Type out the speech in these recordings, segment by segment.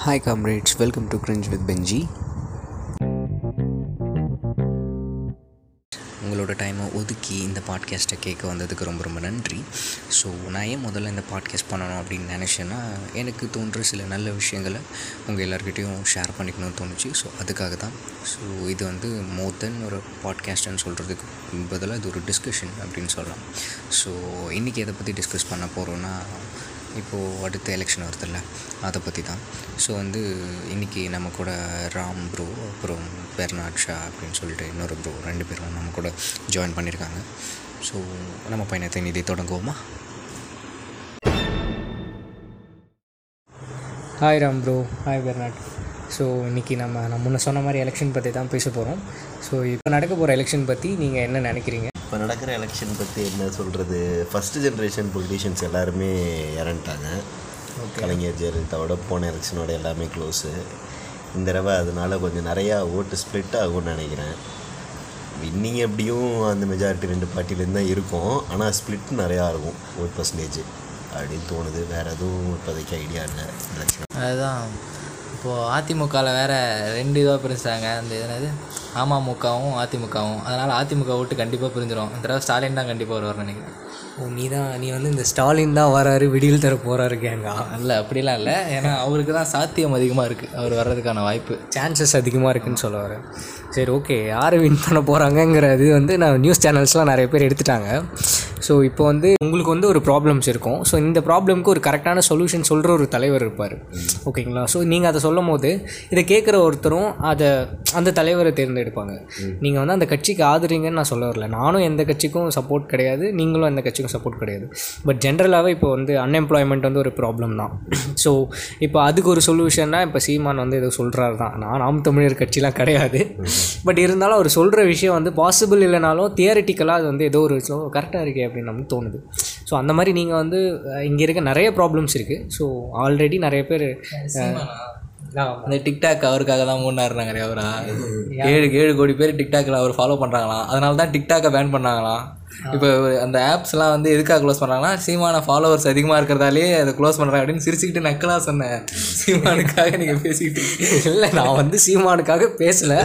Hi, comrades. Welcome to Cringe with Benji. உங்களோட டைமை ஒதுக்கி இந்த பாட்காஸ்ட்டை கேட்க வந்ததுக்கு ரொம்ப ரொம்ப நன்றி ஸோ நான் ஏன் முதல்ல இந்த பாட்காஸ்ட் பண்ணணும் அப்படின்னு நினச்சேன்னா எனக்கு தோன்ற சில நல்ல விஷயங்களை உங்கள் எல்லாருக்கிட்டேயும் ஷேர் பண்ணிக்கணும்னு தோணுச்சு ஸோ அதுக்காக தான் ஸோ இது வந்து மோர் தென் ஒரு பாட்காஸ்ட்டுன்னு சொல்கிறதுக்கு பதிலாக இது ஒரு டிஸ்கஷன் அப்படின்னு சொல்லலாம் ஸோ இன்றைக்கி எதை பற்றி டிஸ்கஸ் பண்ண போகிறோன்னா இப்போது அடுத்த எலெக்ஷன் வருதுல்ல அதை பற்றி தான் ஸோ வந்து இன்றைக்கி நம்ம கூட ராம் ப்ரோ அப்புறம் பெர்னாட் ஷா அப்படின்னு சொல்லிட்டு இன்னொரு ப்ரோ ரெண்டு பேரும் நம்ம கூட ஜாயின் பண்ணியிருக்காங்க ஸோ நம்ம பயணத்தை நிதி தொடங்குவோமா? Hi Ram bro hi Bernard. So இன்றைக்கி நம்ம நான் முன்ன சொன்ன மாதிரி எலெக்ஷன் பற்றி தான் பேச போகிறோம் ஸோ இப்போ நடக்க போகிற எலெக்ஷன் பற்றி நீங்கள் என்ன நினைக்கிறீங்க? இப்போ நடக்கிற எலெக்ஷன் பற்றி என்ன சொல்கிறது ஃபஸ்ட்டு ஜென்ரேஷன் பொலிட்டீஷியன்ஸ் எல்லாருமே இறந்துட்டாங்க. கலைஞர் ஜெயலலிதாவோட போன எலெக்ஷனோட எல்லாமே க்ளோஸு இந்த தடவை அதனால கொஞ்சம் நிறையா ஓட்டு ஸ்ப்ளிட் ஆகும்னு நினைக்கிறேன். வின்னிங் எப்படியும் அந்த மெஜாரிட்டி ரெண்டு பார்ட்டிலேருந்து தான் இருக்கும். ஆனால் ஸ்ப்ளிட் நிறையா இருக்கும் ஓட் பர்சன்டேஜ் அப்படின்னு தோணுது. வேறு எதுவும் இப்போதைக்கு ஐடியா இல்லை. எலெக்ஷன் அதுதான். இப்போது அதிமுகவில் வேறு ரெண்டு இதாக பிரிஞ்சிட்டாங்க. அந்த என்னது? அமமுகவும் அதிமுகவும். அதனால் அதிமுக ஓட்டு கண்டிப்பாக பிரிஞ்சிடும் இந்த தடவை ஸ்டாலின் தான் கண்டிப்பாக வருவார்னு நினைக்கிறேன். ஓ நீ தான் நீ வந்து இந்த ஸ்டாலின் தான் வராரு விடியல் தர போகிறாரு கேங்கா? இல்லை அப்படிலாம் இல்லை. ஏன்னா அவருக்கு தான் சாத்தியம் அதிகமாக இருக்குது அவர் வர்றதுக்கான வாய்ப்பு. சான்சஸ் அதிகமாக இருக்குன்னு சொல்ல வரேன் சரி ஓகே யார் வின் பண்ண போகிறாங்கங்கிறது வந்து நான் நியூஸ் சேனல்ஸ்லாம் நிறைய பேர் எடுத்துட்டாங்க. ஸோ இப்போ வந்து உங்களுக்கு வந்து ஒரு ப்ராப்ளம்ஸ் இருக்கும். ஸோ இந்த ப்ராப்ளம்க்கு ஒரு கரெக்டான சொல்யூஷன் சொல்கிற ஒரு தலைவர் இருப்பார். ஓகேங்களா ஸோ நீங்கள் அதை சொல்லும் போது இதை கேட்குற ஒருத்தரும் அதை அந்த தலைவரை தேர்ந்தெடுப்பாங்க. நீங்கள் வந்து அந்த கட்சிக்கு ஆதரிங்கன்னு நான் சொல்ல வரல. நானும் எந்த கட்சிக்கும் சப்போர்ட் கிடையாது. நீங்களும் எந்த கட்சிக்கும் சப்போர்ட் கிடையாது. பட் ஜென்ரலாகவே இப்போ வந்து அன்எம்ப்ளாய்மெண்ட் வந்து ஒரு ப்ராப்ளம் தான். ஸோ இப்போ அதுக்கு ஒரு சொல்யூஷன்னா இப்போ சீமான் வந்து ஏதோ சொல்கிறாரு தான். நான் நாம் தமிழர் கட்சிலாம் கிடையாது. பட் இருந்தாலும் அவர் சொல்கிற விஷயம் வந்து பாசிபிள் இல்லைனாலும் தியரிட்டிக்கலாக அது வந்து ஏதோ ஒரு கரெக்டாக இருக்கே அப்படின்னு நமக்கு தோணுது. ஸோ அந்த மாதிரி நீங்கள் வந்து இங்கே இருக்க நிறைய ப்ராப்ளம்ஸ் இருக்குது ஸோ ஆல்ரெடி நிறைய பேர் அந்த டிக்டாக் அவருக்காக தான் மூணாருனா நிறைய அவரா ஏழு ஏழு கோடி பேர் டிக்டாக்கில் அவர் ஃபாலோ பண்ணுறாங்களாம் அதனால தான் டிக்டாக்கை பேன் பண்ணாங்களாம். இப்போ அந்த ஆப்ஸ்லாம் வந்து எதுக்காக க்ளோஸ் பண்ணுறாங்கன்னா சீமான ஃபாலோவர்ஸ் அதிகமாக இருக்கிறதாலே அதை க்ளோஸ் பண்ணுறாங்க அப்படின்னு சிரிச்சுக்கிட்டு நக்கலாக சொன்னேன். சீமானுக்காக நீங்கள் பேசிக்கிட்டு. இல்லை நான் வந்து சீமானுக்காக பேசலை.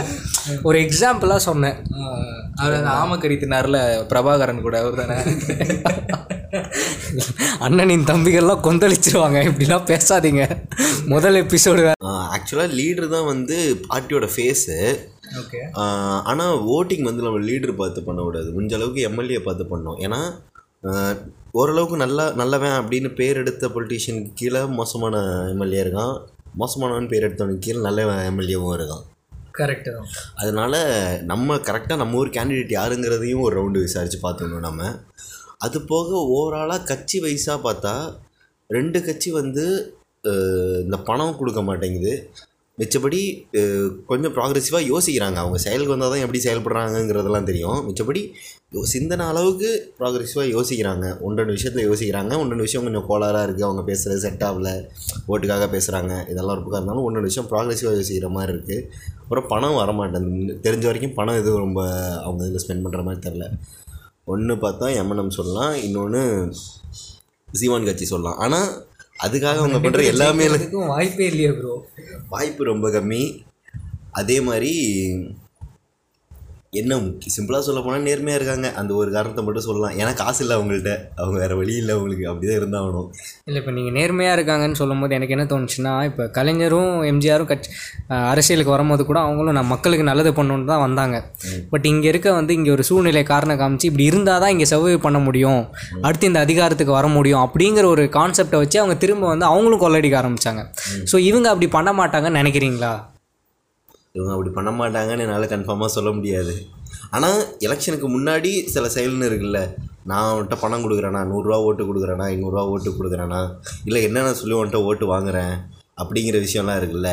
ஒரு எக்ஸாம்பிளாக சொன்னேன். அவர் அந்த ஆமக்கறி தின்னார்ல பிரபாகரன் கூட அவர் தானே? அண்ணனின் தம்பிகள்லாம் கொந்தளிச்சிருவாங்க இப்படிலாம் பேசாதீங்க. முதல் எபிசோடு ஆக்சுவலாக லீடர் தான் வந்து பார்ட்டியோட ஃபேஸு ஓகே. ஆனால் ஓட்டிங் வந்து நம்ம லீடர் பார்த்து பண்ணக்கூடாது முடிஞ்ச அளவுக்கு எம்எல்ஏ பார்த்து பண்ணோம் ஏன்னா ஓரளவுக்கு நல்லா நல்லவன் அப்படின்னு பேர் எடுத்த பொலிட்டீஷியன் கீழே மோசமான எம்எல்ஏ இருக்கான். மோசமானவன் பேர் எடுத்தவனுக்கு கீழே நல்ல எம்எல்ஏவும் இருக்கான். கரெக்டு தான். அதனால் நம்ம கரெக்டாக நம்ம ஊர் கேண்டிடேட் யாருங்கிறதையும் ஒரு ரவுண்டு விசாரித்து பார்த்துக்கணும் நம்ம. அது போக ஓவராலாக கட்சி வைஸாக பார்த்தா ரெண்டு கட்சி வந்து இந்த பணம் கொடுக்க மாட்டேங்குது. மிச்சபடி அஹ், கொஞ்சம் ப்ராக்ரெசிவாக யோசிக்கிறாங்க. அவங்க செயலுக்கு வந்தால் தான் எப்படி செயல்படுறாங்கங்கிறதெல்லாம் தெரியும். மிச்சபடி யோ- சிந்தனை அளவுக்கு ப்ராக்ரெசிவாக யோசிக்கிறாங்க. ஒன்றரை விஷயத்தில் யோசிக்கிறாங்க. ஒன்றரை விஷயம் கொஞ்சம் கோளாறாக இருக்குது அவங்க பேசுகிறது செட் ஆகல. ஓட்டுக்காக பேசுகிறாங்க இதெல்லாம் ஒரு பக்கம் இருந்தாலும் ஒன்றரை விஷயம் ப்ராக்ரெசிவாக யோசிக்கிற மாதிரி இருக்குது அப்புறம் பணம் வரமாட்டேங்குது தெரிஞ்ச வரைக்கும் பணம் எதுவும் ரொம்ப அவங்க இதில் ஸ்பெண்ட் பண்ணுற மாதிரி தெரில ஒன்று பார்த்தா எம்என்எம் சொல்லலாம். இன்னொன்று சீமான் கட்சி சொல்லலாம். ஆனால் அதுக்காக அவங்க பண்ணுற எல்லாமே வாய்ப்பே இல்லையா ப்ரோ வாய்ப்பு ரொம்ப கம்மி. அதே மாதிரி என்ன சிம்பிளாக சொல்ல போனால் நேர்மையாக இருக்காங்க. அந்த ஒரு காரணத்தை மட்டும் சொல்லலாம். ஏன்னா காசு இல்லை அவங்கள்ட்ட. அவங்க வேறு வழி இல்லை அவங்களுக்கு. அப்படி தான் இருந்தாகணும். இல்லை இப்போ நீங்கள் நேர்மையாக இருக்காங்கன்னு சொல்லும்போது எனக்கு என்ன தோணுச்சுன்னா இப்போ கலைஞரும் எம்ஜிஆரும் கட்சி அரசியலுக்கு வரும்போது கூட அவங்களும் நான் மக்களுக்கு நல்லது பண்ணணுன்னு தான் வந்தாங்க. பட் இங்கே இருக்க வந்து இங்கே ஒரு சூழ்நிலை காரணம் காமிச்சு இப்படி இருந்தால் தான் இங்கே சர்வை பண்ண முடியும். அடுத்து இந்த அதிகாரத்துக்கு வர முடியும். அப்படிங்கிற ஒரு கான்செப்டை வச்சு அவங்க திரும்ப வந்து அவங்களும் கொள்ளடிக்க ஆரம்பித்தாங்க ஸோ இவங்க அப்படி பண்ண மாட்டாங்கன்னு நினைக்கிறீங்களா? இவங்க அப்படி பண்ண மாட்டாங்கன்னு என்னால் கன்ஃபார்மாக சொல்ல முடியாது. ஆனால் எலெக்ஷனுக்கு முன்னாடி சில செயல்னு இருக்குல்ல நான் அவன்கிட்ட பணம் கொடுக்குறேனா நூறுரூவா ஓட்டு கொடுக்குறேனா ஐநூறுரூவா ஓட்டு கொடுக்குறேனா இல்லை என்னென்ன சொல்லி அவன்கிட்ட ஓட்டு வாங்குறேன் அப்படிங்கிற விஷயம்லாம் இருக்குல்ல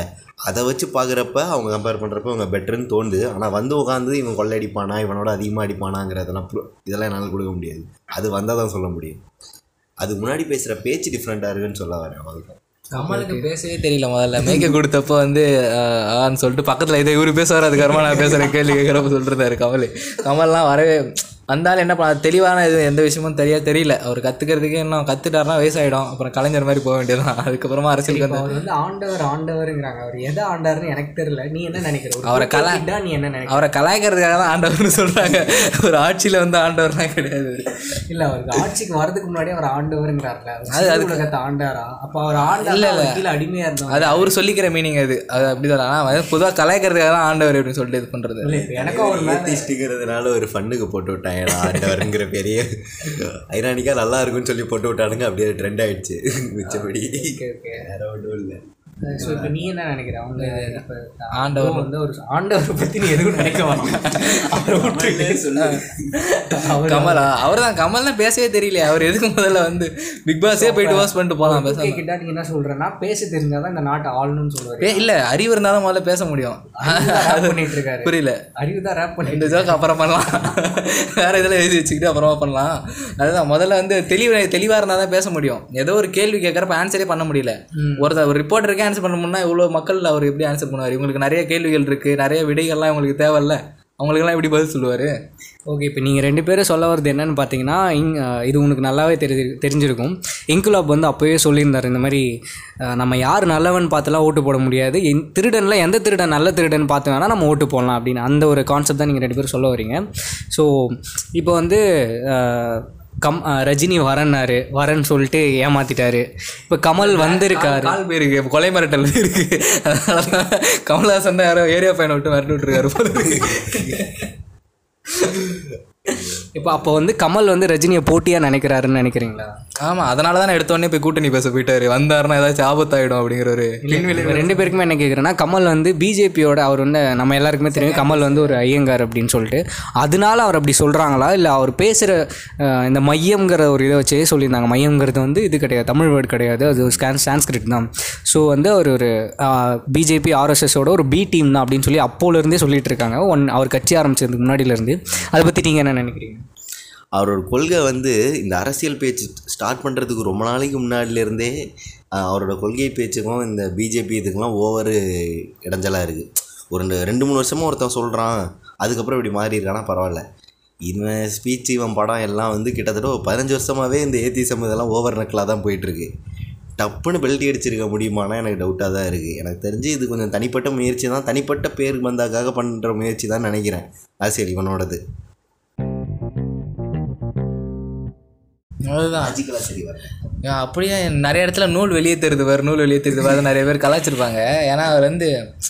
அதை வச்சு பார்க்குறப்ப அவங்க கம்பேர் பண்ணுறப்ப அவங்க பெட்டர்னு தோணுது. ஆனால் வந்து உட்காந்து இவன் கொள்ளையடிப்பானா இவனோட அதிகமாக அடிப்பானாங்கிறதெல்லாம் இதெல்லாம் என்னால் கொடுக்க முடியாது. அது வந்தால் தான் சொல்ல முடியும். அதுக்கு முன்னாடி பேசுகிற பேச்சு டிஃப்ரெண்ட்டாக இருக்குன்னு சொல்ல வரேன் அவ்வளோதான் கமலுக்கு பேசவே தெரியல முதல்ல. மேய்க்க கொடுத்தப்போ வந்து ஆன்னு சொல்லிட்டு பக்கத்தில் இதை இவரு பேசுவார் அதுக்கப்புறமா நான் பேசுகிறேன் கேள்வி கேட்குறப்ப சொல்லிருந்தாரு கமல். கமல்லாம் வரவே வந்தாலும் என்ன பண்ண தெளிவான இது எந்த விஷயமும் தெரியா தெரியல. அவர் கற்றுக்கிறதுக்கு இன்னும் கற்றுட்டாருனா வயசாயிடும் அப்புறம் கலைஞர் மாதிரி போக வேண்டியதுதான். அதுக்கப்புறமா அரசியலுக்கு வந்து அவர் வந்து ஆண்டவர் ஆண்டவருங்கிறாங்க. அவர் எதை ஆண்டாருன்னு எனக்கு தெரியல. நீ என்ன நினைக்கிற? ஒரு அவரை கலா- நீ என்ன நினைக்கிற? அவரை கலாய்க்கிறதுக்காக தான் ஆண்டவர்னு சொல்கிறாங்க ஒரு ஆட்சியில் வந்து ஆண்டவர்லாம் கிடையாது. இல்ல அவருக்கு ஆட்சிக்கு வரதுக்கு முன்னாடி அவர் ஆண்டவருங்கிறார்ல. அது- உலகத்தை ஆண்டாரா? அப்ப அவர் ஆண்டா இல்ல, இல்ல. கீழே அடிமையா இருந்தோம் அது அவர் சொல்லிக்கிற மீனிங் அது. அது அப்படி சொல்லலாம் ஆனால் பொதுவாக கலாய்க்கிறதுக்காக தான் ஆண்டவர் அப்படின்னு சொல்லிட்டு இது பண்ணுறது எனக்கும் அவர் மேல ஏத்திஸ்ட்டுங்கிறதுனால ஒரு ஃபண்ணுக்கு போட்டு விட்டாங்க. ஆண்டவருங்கிற பெரிய ஐரானிக்கா நல்லா இருக்கும்னு சொல்லி போட்டு விட்டானுங்க அப்படியே ட்ரெண்ட் ஆயிடுச்சு. மிச்சபடி வேற ஒன்றும் இல்லை. ஸோ இப்போ நீ என்ன நினைக்கிற? அவங்க இப்போ ஆண்டவர். வந்து ஒரு ஆண்டவரை பத்தி நீ எதுவும் நினைக்க மாட்டேன் அவரை விட்டு அவர் கமலா அவர் தான் கமல் தான் பேசவே தெரியலையே. அவர் எதுக்கு முதல்ல வந்து பிக் பாஸே போயிட்டு வாஸ் பண்ணிட்டு போகலாம் பேச கிட்ட நீ என்ன சொல்றேன்னா பேச தெரிஞ்சாதான் இந்த நாட்டை ஆளணும்னு சொல்லுவாரு. இல்லை அறிவு இருந்தாலும் முதல்ல பேச முடியும். பண்ணிட்டு இருக்காரு புரியல. அறிவு தான் ரேப் பண்ணி இந்த ஜோக் அப்புறம் பண்ணலாம். வேற இதில் எழுதி வச்சுக்கிட்டு அப்புறமா பண்ணலாம். அதுதான் முதல்ல வந்து தெளிவு தெளிவாக இருந்தால் தான் பேச முடியும். ஏதோ ஒரு கேள்வி கேட்குறப்ப ஆன்சரே பண்ண முடியல. ஒருத்தர் ஒரு ரிப்போர்ட்டருக்கே ஆன்சர் பண்ணணும்னா இவ்வளோ மக்கள் அவர் எப்படி ஆன்சர் பண்ணுவார்? இவங்களுக்கு நிறைய கேள்விகள் இருக்குது நிறைய விடைகள்லாம் இவங்களுக்கு தேவையில்ல. அவங்களுக்கெல்லாம் எப்படி பதில் சொல்லுவார்? ஓகே இப்போ நீங்கள் ரெண்டு பேரும் சொல்ல வர்றது என்னன்னு பார்த்தீங்கன்னா இங் இது உனக்கு நல்லாவே தெரி தெரிஞ்சிருக்கும். இன்குலாப் வந்து அப்போவே சொல்லியிருந்தார் இந்த மாதிரி நம்ம யார் நல்லவன் பார்த்துலாம் ஓட்டு போட முடியாது. என் திருடனில் எந்த திருடன் நல்ல திருடன் பார்த்து வேணால் நம்ம ஓட்டு போடலாம் அப்படின்னு அந்த ஒரு கான்செப்ட் தான் நீங்கள் ரெண்டு பேரும் சொல்ல வரீங்க ஸோ இப்போ வந்து கம் ரஜினி வரன்னாரு. வரேன்னு சொல்லிட்டு ஏமாத்திட்டாரு. இப்போ கமல் வந்திருக்காரு. கால் பேருக்கு கொலை மிரட்டல் இருக்கு அதனால தான் கமல்ஹாசன் தான் யாரோ ஏரியா பையனை விட்டு மிரட்டி விட்டுருக்காரு. இப்போ அப்போ வந்து கமல் வந்து ரஜினியை போட்டியாக நினைக்கிறாருன்னு நினைக்கிறீங்களா? ஆமாம் அதனால தான் எடுத்த உடனே போய் கூட்டணி பேச போயிட்டாரு. வந்தாருன்னா ஏதாச்சும் ஆபத்தாயிடும் அப்படிங்கிற ஒரு ரெண்டு பேருக்குமே என்ன கேட்குறேன்னா கமல் வந்து பிஜேபியோட அவர் வந்து நம்ம எல்லாருக்குமே தெரியும் கமல் வந்து ஒரு ஐயங்கார் அப்படின்னு சொல்லிட்டு. அதனால அவர் அப்படி சொல்கிறாங்களா இல்லை அவர் பேசுகிற இந்த மையம்ங்கிற ஒரு இதை வச்சே சொல்லியிருந்தாங்க. மையம்ங்கிறது வந்து இது கிடையாது தமிழ் வேர்டு கிடையாது அது ஸ்கான் சான்ஸ்கிரிட் தான். ஸோ வந்து அவர் ஒரு பிஜேபி ஆர்எஸ்எஸோட ஒரு பி டீம் தான் அப்படின்னு சொல்லி அப்போலேருந்தே சொல்லிட்டு இருக்காங்க. ஒன் அவர் கட்சி ஆரம்பிச்சதுக்கு முன்னாடியிலேருந்து. அதை பற்றி நீங்கள் என்ன நினைக்கிறீங்க? அவரோட கொள்கை வந்து இந்த அரசியல் பேச்சு ஸ்டார்ட் பண்ணுறதுக்கு ரொம்ப நாளைக்கு முன்னாடிலேருந்தே அவரோட கொள்கை பேச்சுக்கும் இந்த பிஜேபி இதுக்கெல்லாம் ஓவரு இடைஞ்சலாக இருக்குது ஒரு ரெண்டு ரெண்டு மூணு வருஷமாக ஒருத்தன் சொல்கிறான் அதுக்கப்புறம் இப்படி மாறிடுறானா பரவாயில்ல. இவன் ஸ்பீச் இவன் படம் எல்லாம் வந்து கிட்டத்தட்ட ஒரு பதினஞ்சு வருஷமாகவே இந்த ஏத்திசம் இதெல்லாம் ஓவர் நக்கலாக தான் போயிட்டுருக்கு. டப்புன்னு பெல்ட்டி அடிச்சிருக்க முடியுமானா எனக்கு டவுட்டாக தான் இருக்குது எனக்கு தெரிஞ்சு இது கொஞ்சம் தனிப்பட்ட முயற்சி தான். தனிப்பட்ட பேர் வந்தாக்காக பண்ணுற முயற்சி தான் நினைக்கிறேன். அரசியல் இவனோடது. அதுதான். சரி அப்படியே நிறைய இடத்துல நூல் வெளியே தெரியுது வேறு நூல் வெளியே தெரியுது வேறு நிறைய பேர் கலாச்சிருப்பாங்க ஏன்னா அவர் வந்து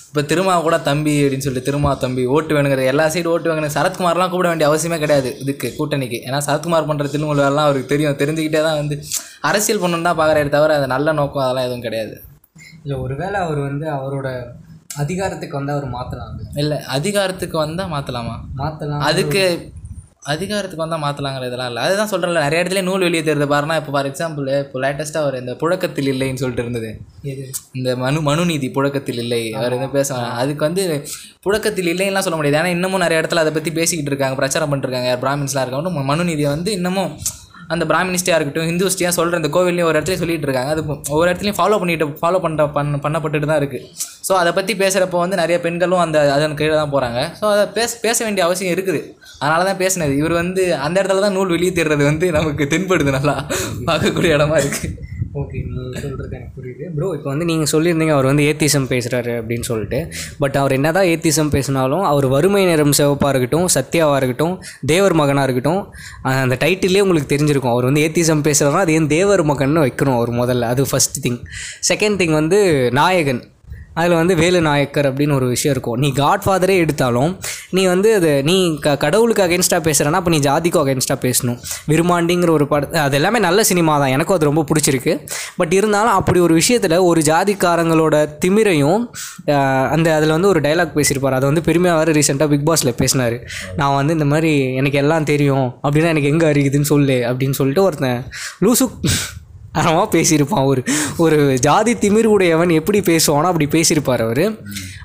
இப்போ திருமா கூட தம்பி அப்படின்னு சொல்லிட்டு திருமா தம்பி ஓட்டு வேணுங்கிற எல்லா சைடு ஓட்டு வேணுங்கிற சரத்குமார்லாம் கூப்பிட வேண்டிய அவசியமே கிடையாது இதுக்கு கூட்டணிக்கு. ஏன்னா சரத்குமார் பண்ணுற திருமூல் வேலைலாம் அவருக்கு தெரியும் தெரிஞ்சுக்கிட்டே தான் வந்து அரசியல் பண்ணணுன்னு தான் பார்க்குறாரு தவிர அது நல்ல நோக்கம் அதெல்லாம் எதுவும் கிடையாது. இல்லை ஒருவேளை அவர் வந்து அவரோட அதிகாரத்துக்கு வந்து அவர் மாற்றலாம் இல்லை அதிகாரத்துக்கு வந்தால் மாற்றலாமா மாற்றலாம் அதுக்கு அதிகாரத்துக்கு வந்தால் மாற்றலாங்கிற இதெல்லாம் இல்லை. அதுதான் சொல்கிறேன்ல நிறைய இடத்துல நூல் வெளியே தெரியுது பாருன்னா இப்போ ஃபார் எக்ஸாம்பிள் இப்போ லேட்டஸ்ட்டாக அவர் இந்த புழக்கத்தில் இல்லைன்னு சொல்லிட்டு இருந்தது. இந்த மனு மனுநீதி புழக்கத்தில் இல்லை. அவர் எதுவும் பேச வேணாம். அதுக்கு வந்து புழக்கத்தில் இல்லைன்னுலாம் சொல்ல முடியாது. ஏன்னா இன்னமும் நிறைய இடத்துல அதை பற்றி பேசிக்கிட்டு இருக்காங்க பிரச்சாரம் பண்ணிருக்காங்க யார் பிராமின்ஸ்லாம் இருக்காங்க. மனுநீதியை வந்து இன்னமும் அந்த பிராமினிஸ்டியாக இருக்கட்டும் ஹிந்துஸ்டியாக சொல்கிற இந்த கோவில்லையும் ஒரு இடத்துலையும் சொல்லிட்டு இருக்காங்க. அது ஒவ்வொரு இடத்துலையும் ஃபாலோ பண்ணிட்டு ஃபாலோ பண்ணுற பண்ண பண்ணப்பட்டுட்டு தான் இருக்குது ஸோ அதை பற்றி பேசுகிறப்போ வந்து நிறைய பெண்களும் அந்த அதன் கீழே தான் போகிறாங்க ஸோ அதை பேச பேச வேண்டிய அவசியம் இருக்குது. அதனால தான் பேசினது. இவர் வந்து அந்த இடத்துல தான் நூல் வெளியே தேடுறது வந்து நமக்கு தென்படுது நல்லா. பார்க்கக்கூடிய இடமா இருக்குது ஓகே நீ சொல்கிறது எனக்கு புரியுது. ப்ரோ இப்போ வந்து நீங்கள் சொல்லியிருந்தீங்க அவர் வந்து ஏத்திசம் பேசுகிறாரு அப்படின்னு சொல்லிட்டு. பட் அவர் என்ன தான் ஏத்திசம் பேசினாலும் அவர் வறுமை நிறம் சிவப்பாக இருக்கட்டும் சத்யாவாக இருக்கட்டும் தேவர் மகனாக இருக்கட்டும் அந்த டைட்டிலே உங்களுக்கு தெரிஞ்சிருக்கும். அவர் வந்து ஏத்திசம் பேசுகிறாருன்னா அது ஏன் தேவர் மகன்னு வைக்கணும் அவர் முதல்ல. அது ஃபஸ்ட் திங் செகண்ட் திங் வந்து நாயகன். அதில் வந்து வேலு நாயக்கர் அப்படின்னு ஒரு விஷயம் இருக்கும். நீ காட்ஃபாதரே எடுத்தாலும் நீ வந்து அது நீ க கடவுளுக்கு அகேன்ஸ்டாக பேசுகிறேன்னா அப்போ நீ ஜாதிக்கும் அகேன்ஸ்டாக பேசணும். விருமாண்டிங்கிற ஒரு படம் அது எல்லாமே நல்ல சினிமா தான். எனக்கும் அது ரொம்ப பிடிச்சிருக்கு. பட் இருந்தாலும் அப்படி ஒரு விஷயத்தில் ஒரு ஜாதிக்காரங்களோட திமிரையும் அந்த அதில் வந்து ஒரு டைலாக் பேசியிருப்பார். அதை வந்து பெருமையாக வேறு ரீசெண்டாக பிக் பாஸில் பேசினார். நான் வந்து இந்த மாதிரி எனக்கு எல்லாம் தெரியும். அப்படின்னா எனக்கு எங்கே அறியுதுன்னு சொல்லு அப்படின்னு சொல்லிட்டு ஒருத்தன் லூசு தரமாக பேசியிருப்பான் ஒரு ஒரு ஜாதி திமிர் உடையவன் எப்படி பேசுவானோ அப்படி பேசியிருப்பார் அவர்.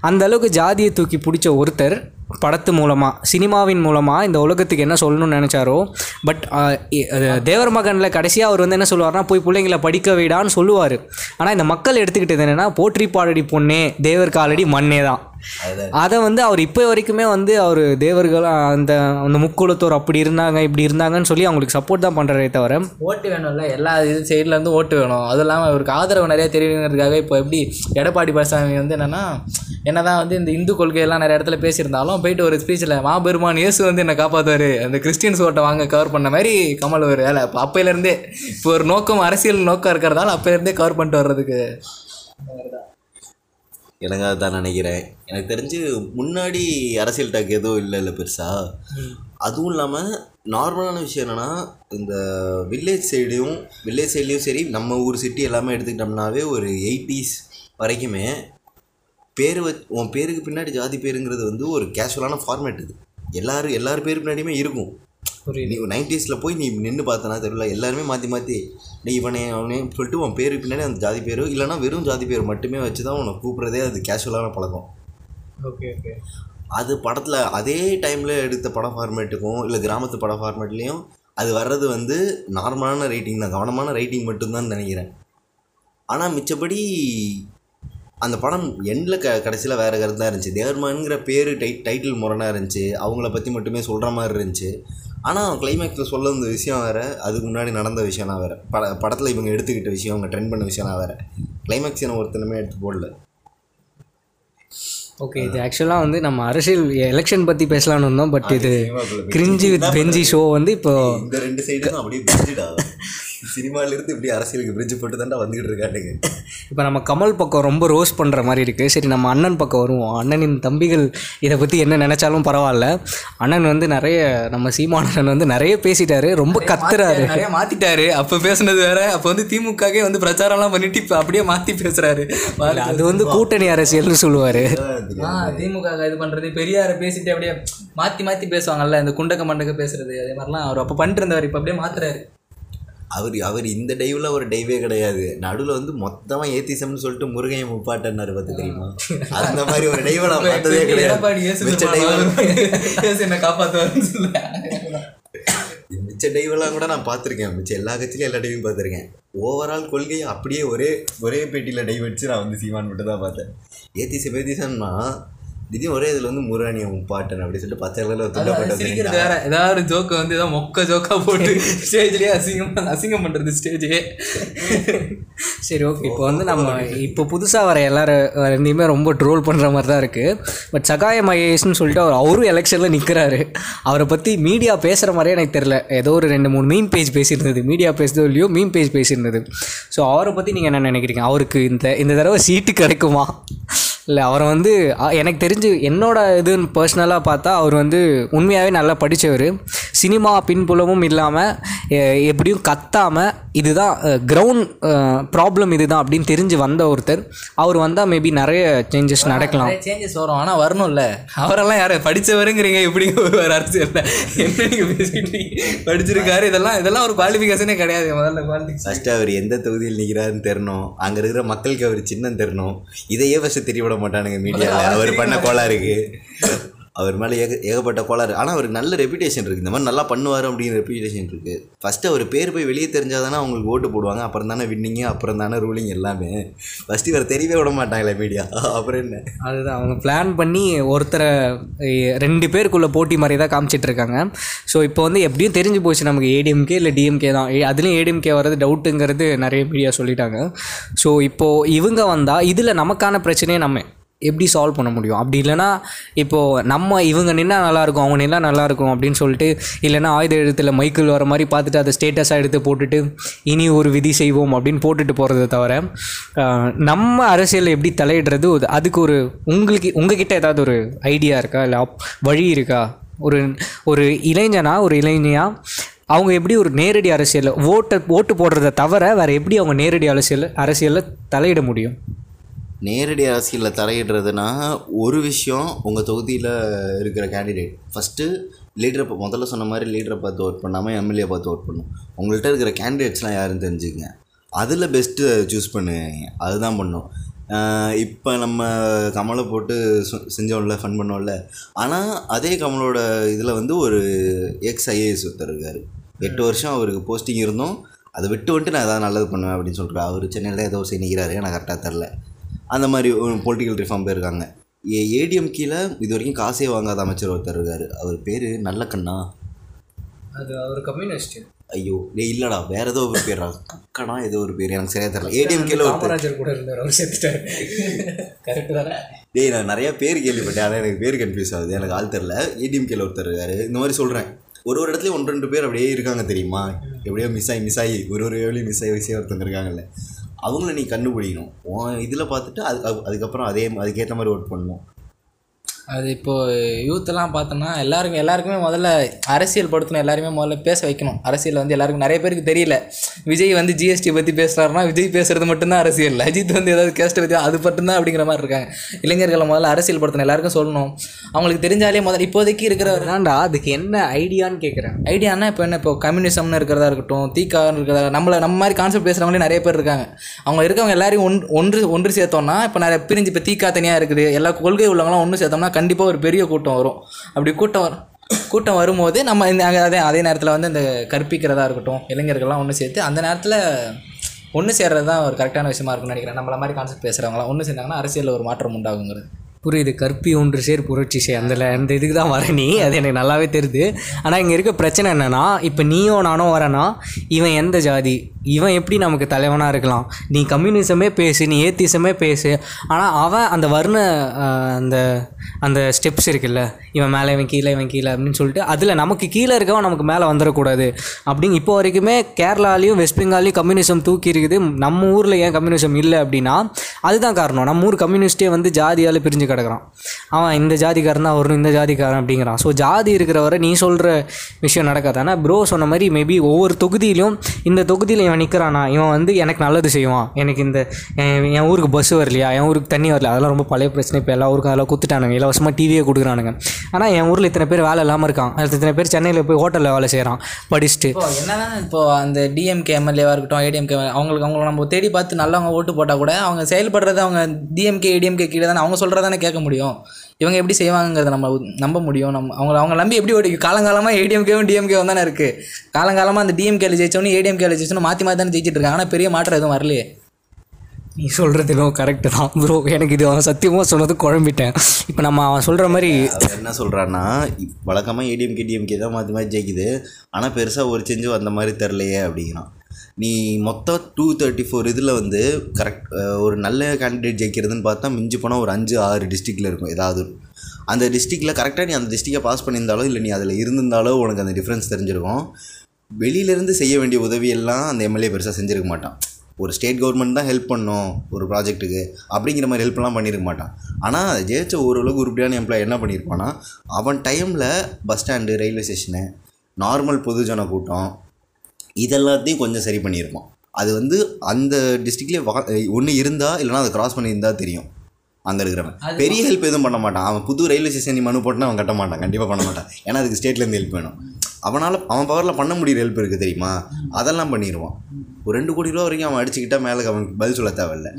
அந்த அளவுக்கு ஜாதியை தூக்கி பிடிச்ச ஒருத்தர் படத்து மூலமாக சினிமாவின் மூலமாக இந்த உலகத்துக்கு என்ன சொல்லணும்னு நினச்சாரோ பட் தேவர் மகனில் கடைசியாக அவர் வந்து என்ன சொல்லுவார்னா போய் பிள்ளைங்களை படிக்க வைடான்னு சொல்லுவார். ஆனால் இந்த மக்கள் எடுத்துக்கிட்டது என்னென்னா போற்றி பாடடி பொண்ணே தேவர் காலடி மண்ணே தான். அதை. வந்து அவர் இப்போ வரைக்குமே வந்து அவர் தேவர்கள் அந்த அந்த முக்குளத்தோர் அப்படி இருந்தாங்க இப்படி இருந்தாங்கன்னு சொல்லி அவங்களுக்கு சப்போர்ட் தான் பண்ணுறாரே தவிர ஓட்டு வேணும்ல எல்லா இது சைட்லேருந்து ஓட்டு வேணும். அதுவும் இல்லாமல் இவருக்கு ஆதரவு நிறைய தெரியுங்கிறதுக்காக இப்போ எப்படி எடப்பாடி பழனிசாமி வந்து என்னென்னா என்னதான் வந்து இந்த இந்து கொள்கையெல்லாம் நிறைய இடத்துல பேசியிருந்தாலும் போயிட்டு ஒரு ஸ்பீச்சில் மாபெருமான் இயேசு வந்து என்னை காப்பாற்றுவார் அந்த கிறிஸ்டியன்ஸ் ஓட்டை வாங்க கவர் பண்ண மாதிரி கமல் ஒரு வேலை. இப்போ அப்போலேருந்தே இப்போ ஒரு நோக்கம் அரசியல் நோக்கம் இருக்கிறதால அப்போலேருந்தே கவர் பண்ணிட்டு வர்றதுக்கு. எனக்கு அதுதான் நினைக்கிறேன். எனக்கு தெரிஞ்சு முன்னாடி அரசியல் டாக் எதுவும் இல்லை இல்லை பெருசாக அதுவும் இல்லாமல் நார்மலான விஷயம் என்னென்னா இந்த வில்லேஜ் சைடையும் வில்லேஜ் சைட்லேயும் சரி நம்ம ஊர் சிட்டி எல்லாமே எடுத்துக்கிட்டோம்னாவே ஒரு எயிட்டிஸ் வரைக்குமே பேர் வச் உன் பேருக்கு பின்னாடி ஜாதி பேருங்கிறது வந்து ஒரு கேஷுவலான ஃபார்மேட் இது. எல்லாரும் எல்லார் பேர் பின்னாடியுமே இருக்கும். நீ நைன்டிஸில் போய் நீ நின்று பார்த்தனா தெரியல எல்லாருமே மாற்றி மாற்றி நீ இவனே அவனே சொல்லிட்டு உன் பேருக்கு பின்னாடி அந்த ஜாதி பேர் இல்லைனா வெறும் ஜாதி பேர் மட்டுமே வச்சு தான் உன்னை கூப்பிட்றதே அது கேஷுவலான பழக்கம். Okay okay. அது படத்தில் அதே டைமில் எடுத்த படம் ஃபார்மேட்டுக்கும் இல்லை கிராமத்து படம் ஃபார்மேட்லேயும் அது வர்றது வந்து நார்மலான ரைட்டிங் தான். கவனமான ரைட்டிங் மட்டும்தான் நினைக்கிறேன். ஆனால் மிச்சபடி அந்த படம் எண்டில் க கடைசியில் வேறு கருத்து தான் இருந்துச்சு. தேவர்மான்ங்கிற பேர் டை டைட்டில் முரணாக இருந்துச்சு. அவங்கள பற்றி மட்டுமே சொல்கிற மாதிரி இருந்துச்சு. ஆனால் கிளைமேக்ஸில் சொல்ல வந்த விஷயம் வேறு அதுக்கு முன்னாடி நடந்த விஷயம்லாம் வேறு. பட படத்தில் இவங்க எடுத்துக்கிட்ட விஷயம் அவங்க ட்ரெண்ட் பண்ண விஷயம்லாம் வேறு. கிளைமேக்ஸ் என்ன ஒருத்தனுமே எடுத்து போடல. ஓகே இது ஆக்சுவலாக வந்து நம்ம அரசியல் எலெக்ஷன் பற்றி பேசலாம்னு இருந்தோம் பட் இது கிரிஞ்சி வித் பெஞ்சி ஷோ வந்து இப்போ இந்த ரெண்டு சைடும் அப்படியே சினிமாலேருந்து இப்படி அரசியலுக்கு பிரிட்ஜ் போட்டு தாண்டா வந்துக்கிட்டு இருக்கானுங்க. இப்போ நம்ம கமல் பக்கம் ரொம்ப ரோஸ் பண்ணுற மாதிரி இருக்குது சரி நம்ம அண்ணன் பக்கம் வருவோம். அண்ணனின் தம்பிகள் இதை பற்றி என்ன நினச்சாலும் பரவாயில்ல. அண்ணன் வந்து நிறைய நம்ம சீமானன் வந்து நிறைய பேசிட்டாரு. ரொம்ப கத்துறாரு. நிறைய மாத்திட்டாரு. அப்ப பேசுனது வேற. அப்ப வந்து திமுகவே வந்து பிரச்சாரம்லாம் பண்ணிட்டு இப்ப அப்படியே மாத்தி பேசுறாரு. அது வந்து கூட்டணி அரசியல்னு சொல்லுவார். ஆ திமுக இது பண்றது. பெரியார பேசிட்டு அப்படியே மாத்தி மாத்தி பேசுவாங்கல்ல இந்த குண்டக்க மண்டக்க பேசுறது அதே மாதிரிலாம் அவர் அப்ப பண்ணிட்டு இருந்தாரு இப்ப அப்படியே மாத்துறாரு. அவர் அவர் இந்த டைவில் ஒரு டைவே கிடையாது. நடுவில் வந்து மொத்தமாக ஏத்திசம்னு சொல்லிட்டு முருகையை முப்பாட்டன்னாரு பார்த்து தெரியுமா? அந்த மாதிரி ஒரு டைவை நான் பார்த்ததே கிடையாது. என்ன சொல்ல. மிச்ச டைவெல்லாம் கூட நான் பார்த்துருக்கேன். மிச்ச எல்லா கட்சியிலும் எல்லா டைவையும் பார்த்துருக்கேன். ஓவரால் கொள்கையை அப்படியே ஒரே ஒரே பேட்டியில் டைவ் அடிச்சு நான் வந்து சீமான் மட்டும் தான் பார்த்தேன். ஏத்திசம் ஏத்திசம்னா திடீர்னு ஒரே இதில் வந்து முருகானியை முப்பாட்டன் அப்படி சொல்லிட்டு பச்சை கலரில் ஒரு துண்டை போட்டு சிரிக்கிறது. வேற. ஏதாவது ஒரு ஜோக்கை வந்து ஏதாவது மொக்க ஜோக்கா போட்டு ஸ்டேஜ்லயே அசிங்கம் அசிங்கம் பண்றது ஸ்டேஜே சரி ஓகே இப்போ வந்து நம்ம இப்போ புதுசாக வர எல்லாரும் ரெண்டையுமே ரொம்ப ட்ரோல் பண்ணுற மாதிரி தான் இருக்குது பட் சகாயம் ஐஏஎஸ்னு சொல்லிட்டு அவர் அவரும் எலெக்ஷனில் நிற்கிறாரு அவரை பற்றி மீடியா பேசுகிற மாதிரியே எனக்கு தெரில ஏதோ ஒரு ரெண்டு மூணு மீன் பேஜ் பேசியிருந்தது. மீடியா பேசுதோ இல்லையோ மீன் பேஜ் பேசியிருந்தது. ஸோ அவரை பற்றி நீங்கள் என்ன நினைக்கிறீங்க? அவருக்கு இந்த இந்த தடவை சீட்டு கிடைக்குமா? இல்லை அவரை வந்து எனக்கு தெரிஞ்சு என்னோட இதுன்னு பர்சனலாக பார்த்தா அவர் வந்து உண்மையாகவே நல்லா படித்தவர் சினிமா பின்புலமும் இல்லாமல் எப்படியும் கத்தாமல் இதுதான் கிரவுண்ட் ப்ராப்ளம் இதுதான் அப்படின்னு தெரிஞ்சு வந்த ஒருத்தர். அவர் வந்தால் மேபி நிறைய சேஞ்சஸ் நடக்கலாம். சேஞ்சஸ் வரும். ஆனா வரணும்ல. அவரெல்லாம் யாரு? படிச்சவருங்கிறீங்க. எப்படி ஒரு என்ன பேசிட்டு படிச்சிருக்காரு. இதெல்லாம் இதெல்லாம் ஒரு குவாலிஃபிகேஷனே கிடையாது முதல்ல குவாலிஃபிகேஷன் ஃபஸ்ட்டு அவர் எந்த தொகுதியில் நிற்கிறாருன்னு தெரியணும் அங்கே இருக்கிற மக்களுக்கு அவர் சின்னம் தெரியணும் இதையே ஃபஸ்ட்டு தெரிய விட மாட்டானுங்க மீடியாவில் அவர் பண்ண கோளாறுக்கு அவர் மேலே ஏக ஏகப்பட்ட கோளாறு. ஆனால் அவருக்கு நல்ல ரெப்யூட்டேஷன் இருக்குது இந்த மாதிரி நல்லா பண்ணுவார் அப்படின்னு ரெப்யூட்டேஷன் இருக்குது ஃபஸ்ட்டு அவர் பேர் போய் வெளியே தெரிஞ்சால் தானே அவங்களுக்கு ஓட்டு போடுவாங்க. அப்புறம் தானே வின்னிங்கு அப்புறம் தானே ரூலிங் எல்லாமே. ஃபஸ்ட்டு இவர் தெரியவே விட மாட்டாங்களே மீடியா அப்புறம் என்ன? அதுதான். அவங்க பிளான் பண்ணி ஒருத்தரை ரெண்டு பேருக்குள்ள போட்டி மாதிரி தான் காமிச்சிட்டு இருக்காங்க. ஸோ இப்போ வந்து எப்படியும் தெரிஞ்சு போச்சு நமக்கு. ஏடிஎம்கே இல்லை டிஎம்கே தான். அதுலேயும் ஏடிஎம்கே வர்றது டவுட்டுங்கிறது நிறைய மீடியா சொல்லிட்டாங்க. ஸோ இப்போது இவங்க வந்தால் இதில் நமக்கான பிரச்சனையை நம்ம. எப்படி சால்வ் பண்ண முடியும்? அப்படி இல்லைன்னா இப்போது நம்ம இவங்க நின்னா நல்லாயிருக்கும் அவங்க நின்னா நல்லாயிருக்கும் அப்படின்னு சொல்லிட்டு இல்லைனா ஆயுத எழுத்தில் மைக்கிள் வர மாதிரி பார்த்துட்டு அதை ஸ்டேட்டஸாக எடுத்து போட்டுட்டு இனி ஒரு விதி செய்வோம் அப்படின்னு போட்டுட்டு போகிறத தவிர நம்ம அரசியலில் எப்படி தலையிடுறது? அதுக்கு ஒரு உங்களுக்கு உங்ககிட்ட ஏதாவது ஒரு ஐடியா இருக்கா? இல்லை வழி இருக்கா? ஒரு ஒரு இளைஞனா ஒரு இளைஞனா அவங்க எப்படி ஒரு நேரடி அரசியலில் ஓட்டை ஓட்டு போடுறத தவிர வேறு எப்படி அவங்க நேரடி அரசியல் அரசியலில் தலையிட முடியும்? நேரடி அரசியலில் தலையிடுறதுனா ஒரு விஷயம் உங்கள் தொகுதியில் இருக்கிற கேண்டிடேட் ஃபஸ்ட்டு லீடரை முதல்ல சொன்ன மாதிரி லீடரை பார்த்து ஓட் பண்ணாமல் எம்எல்ஏ பார்த்து ஓட் பண்ணும் உங்கள்கிட்ட இருக்கிற கேண்டிடேட்ஸ்லாம் யாருன்னு தெரிஞ்சுக்கங்க. அதில் பெஸ்ட்டு சூஸ் பண்ணுவீங்க அதுதான் பண்ணும். இப்போ நம்ம கமலை போட்டு செஞ்சோம்ல ஃபன் பண்ணோம்ல. ஆனால் அதே கமலோட இதில் வந்து ஒரு எக்ஸ் ஐஏஎஸ் ஒருத்தர் இருக்கார். எட்டு வருஷம் அவருக்கு போஸ்டிங் இருந்தோம் அதை விட்டு வந்துட்டு நான் ஏதாவது நல்லது பண்ணுவேன் அப்படின்னு சொல்கிறேன் அவர் சென்னையில் ஏதோ செய்கிறாரு எனக்கு கரெக்டாக தெரில. அந்த மாதிரி பொலிட்டிக்கல் ரிஃபார்ம் போயிருக்காங்க. ஏடிஎம் கீழே இது வரைக்கும் காசே வாங்காத அமைச்சர் ஒருத்தர் இருக்காரு. அவர் பேர் நல்லக்கண்ணா. அது அவர் கம்யூனிஸ்ட் ஐயோ டேய் இல்லைடா வேற ஏதோ ஒரு பேரா கக்கனா ஏதோ ஒரு பேர் எனக்கு சரியா தெரியல. ஏடிஎம் கீழே ஒருத்தர். காமராஜர் கூட இருந்தார் அவர் செத்துட்டாரு கரெக்டு தானே? டேய் நான் நிறைய பேர் கேள்விப்பட்டேன் ஆனால் எனக்கு பேர் கன்ஃபியூஸ் ஆகுது. எனக்கு ஆள் தெரில ஏடிஎம் கீழே ஒருத்தர் இருக்காரு. இந்த மாதிரி சொல்கிறேன் ஒரு ஒரு இடத்துலையும் ஒன்று ரெண்டு பேர் அப்படியே இருக்காங்க தெரியுமா? எப்படியோ மிஸ் ஆகி மிஸ் ஆகி ஒரு ஒரு வேலையும் மிஸ் ஆகி மிஸ் ஆகி ஒருத்தவங்க இருக்காங்கல்ல. அவங்கள நீ கண்டுபிடிக்கணும். இதில் பார்த்துட்டு அது அது- அதுக்கப்புறம் அதே அதுக்கேற்ற மாதிரி ஒர்க் பண்ணணும். அது இப்போது யூத்தெல்லாம் பார்த்தோன்னா எல்லாருக்கும் எல்லாருக்குமே முதல்ல அரசியல் படுத்தணும் எல்லாருமே முதல்ல பேச வைக்கணும். அரசியல் வந்து எல்லாருக்கும் நிறைய பேருக்கு தெரியல. விஜய் வந்து ஜிஎஸ்டி பற்றி பேசுகிறாருன்னா விஜய் பேசுறது மட்டும்தான் அரசியல் அஜித் வந்து ஏதாவது கேஸ்ட்டை பற்றி அது மட்டும்தான் அப்படிங்கிற மாதிரி இருக்காங்க. இளைஞர்களை முதல்ல அரசியல் படுத்தணும் எல்லாருக்கும் சொல்லணும். அவங்களுக்கு தெரிஞ்சாலே முதல்ல இப்போதைக்கு இருக்கிற அதான்டா அதுக்கு என்ன ஐடியான்னு கேட்குறேன் ஐடியானா இப்போ என்ன? இப்போ கம்யூனிசம்னு இருக்கிறதா இருக்கட்டும் தீக்கான்னு இருக்கிறதா நம்மள நம்ம மாதிரி கான்செப்ட் பேசுகிறவங்களே நிறைய பேர் இருக்காங்க. அவங்க இருக்கவங்க எல்லாரையும் ஒன் ஒன்று ஒன்று சேர்த்தோம்னா இப்போ நிறைய பிரிஞ்சு இப்போ தீக்கா தனியாக இருக்குது. எல்லா கொள்கை உள்ளவங்களாம் ஒன்று சேர்த்தோம்னா கண்டிப்பாக ஒரு பெரிய கூட்டம் வரும். அப்படி கூட்டம் வரும் கூட்டம் வரும்போது நம்ம இந்த அதே அதே நேரத்தில் வந்து இந்த கற்பிக்கிறதா இருக்கட்டும் இளைஞர்கள்லாம் ஒன்று சேர்த்து அந்த நேரத்தில் ஒன்று சேர்றது தான் ஒரு கரெக்டான விஷயமா இருக்கும்னு நினைக்கிறேன். நம்மள மாதிரி கான்செப்ட் பேசுகிறவங்களாம் ஒன்று சேர்ந்தாங்கன்னா அரசியலில் ஒரு மாற்றம் உண்டாகுங்கிறது. புரியுது. கற்பி ஒன்று சேர் புரட்சி சேர். அந்த அந்த இதுக்கு தான் வர நீ. அது எனக்கு நல்லாவே தெரியுது ஆனால் இங்கே இருக்க பிரச்சனை என்னென்னா இப்போ நீயோ நானோ வரேன்னா இவன் எந்த ஜாதி? இவன் எப்படி நமக்கு தலைவனாக இருக்கலாம்? நீ கம்யூனிசமே பேசு நீ ஏத்திசமே பேசு. ஆனால் அவன் அந்த வர்ண அந்த அந்த ஸ்டெப்ஸ் இருக்குல்ல இவன் மேலே இவன் கீழே இவன் கீழே அப்படின்னு சொல்லிட்டு அதில் நமக்கு கீழே இருக்கவன் நமக்கு மேலே வந்துடக்கூடாது. அப்படின்னு இப்போ வரைக்குமே கேரளாலையும் வெஸ்ட் பெங்காலையும் கம்யூனிசம் தூக்கி இருக்குது. நம்ம ஊரில் ஏன் கம்யூனிசம் இல்லை அப்படின்னா அதுதான் காரணம். நம்ம ஊர் கம்யூனிஸ்டே வந்து ஜாதியால் பிரிஞ்சு கிடக்குறான். அவன் இந்த ஜாதிக்காரன் தான் வரணும் இந்த ஜாதிக்காரன் அப்படிங்கிறான். ஸோ ஜாதி இருக்கிற வரை நீ சொல்கிற விஷயம் நடக்காது. ஆனால் ப்ரோ சொன்ன மாதிரி மேபி ஒவ்வொரு தொகுதியிலும் இந்த தொகுதியில் இவன் நிற்கிறானா இவன் வந்து எனக்கு நல்லது செய்வான். எனக்கு இந்த என் ஊருக்கு பஸ் வரலையா? என் ஊருக்கு தண்ணி வரல அதெல்லாம் ரொம்ப பழைய பிரச்சனை. இப்போ எல்லா ஊருக்கும் அதெல்லாம் குத்துட்டானுங்க இலவசமாக டிவியே கொடுக்குறானுங்க. ஆனால் என் ஊரில் இத்தனை பேர் வேலை இல்லாமல் இருக்கான். அது இத்தனை பேர் சென்னையில் போய் ஹோட்டலில் வேலை செய்கிறான் படிச்சுட்டு. இப்போ என்னன்னா இப்போ அந்த டிஎம்கே எம்எல்ஏவாக இருக்கட்டும் ஏடிஎம்கே அவங்களுக்கு அவங்கள நம்ம தேடி பார்த்து நல்லவங்க ஓட்டு போட்டால் கூட அவங்க செயல்படுறது அவங்க டிஎம்கே ஏடிஎம்கே கீழே தானே அவங்க சொல்கிறதானே கேட்க முடியும். இவங்க எப்படி செய்வாங்கங்கிறத நம்ம நம்ப முடியும். நம்ம அவங்க அவங்க நம்பி எப்படி ஓடி காலங்காலமாக ஏடிஎம்கேவும் டிஎம்கேவும் தானே இருக்குது காலங்காலமாக அந்த டிஎம்கேல ஜெயிச்சவனு ஏடிஎம்கேல ஜெயிச்சவனு மாற்றி மாற்றி தானே ஜெயிச்சிட்டு இருக்காங்க. ஆனால் பெரிய மாற்றம் எதுவும் வரலையே. நீ சொல்கிறது இன்னும் கரெக்டு தான் ப்ரோ எனக்கு இது அவன் சத்தியமாக சொன்னது குழம்பிட்டேன். இப்போ நம்ம அவன் சொல்கிற மாதிரி என்ன சொல்கிறான்னா வழக்கமாக ஏடிஎம்கே டிஎம்கே தான் மாற்றி மாற்றி ஜெயிக்குது. ஆனால் பெருசாக ஒரு செஞ்சு வந்த மாதிரி தெரிலையே அப்படிங்கிறான். நீ மொத்தம் டூ தேர்ட்டி ஃபோர் இதில் வந்து கரெக்ட் ஒரு நல்ல கேண்டிடேட் ஜெயிக்கிறதுன்னு பார்த்தா மிஞ்சி போனால் ஒரு அஞ்சு ஆறு டிஸ்ட்ரிக்டில் இருக்கும் ஏதாவது அந்த டிஸ்ட்ரிக்டில் கரெக்டாக நீ அந்த டிஸ்ட்ரிக்டை பாஸ் பண்ணியிருந்தாலோ இல்லை நீ அதில் இருந்திருந்தாலோ உனக்கு அந்த டிஃப்ரென்ஸ் தெரிஞ்சிருக்கும். வெளியிலேருந்து செய்ய வேண்டிய உதவியெல்லாம் அந்த எம்எல்ஏ பெருசாக செஞ்சிருக்க மாட்டான். ஒரு ஸ்டேட் கவர்மெண்ட் தான் ஹெல்ப் பண்ணும் ஒரு ப்ராஜெக்ட்டுக்கு அப்படிங்கிற மாதிரி ஹெல்ப்லாம் பண்ணியிருக்க மாட்டான். ஆனால் அதை ஜெயிச்ச ஓரளவுக்கு உருப்படியான எம்ப்ளாய் என்ன பண்ணியிருப்பான்னா அவன் டைமில் bus stand railway station normal பொதுஜன கூட்டம் இதெல்லாத்தையும் கொஞ்சம் சரி பண்ணியிருப்பான். அது வந்து அந்த டிஸ்ட்ரிக்ட்லேயே ஒன்று இருந்தால் இல்லைனா அதை கிராஸ் பண்ணியிருந்தா தெரியும். அங்கே இருக்கிறவன். பெரிய ஹெல்ப் எதுவும் பண்ண மாட்டான். அவன் புது ரயில்வே ஸ்டேஷன் மனு போட்டுனா அவன் கட்ட மாட்டான். கண்டிப்பாக பண்ண மாட்டான். ஏன்னா அதுக்கு ஸ்டேட்லேருந்து ஹெல்ப் வேணும். அவனால் அவன் பவரில் பண்ண முடியிற ஹெல்ப் இருக்குது தெரியுமா? அதெல்லாம் பண்ணிடுவான் ஒரு ரெண்டு கோடி ரூபா வரைக்கும் அவன் அடிச்சுக்கிட்டா மேலே அவனுக்கு பதில் சொல்ல தேவையில்ல.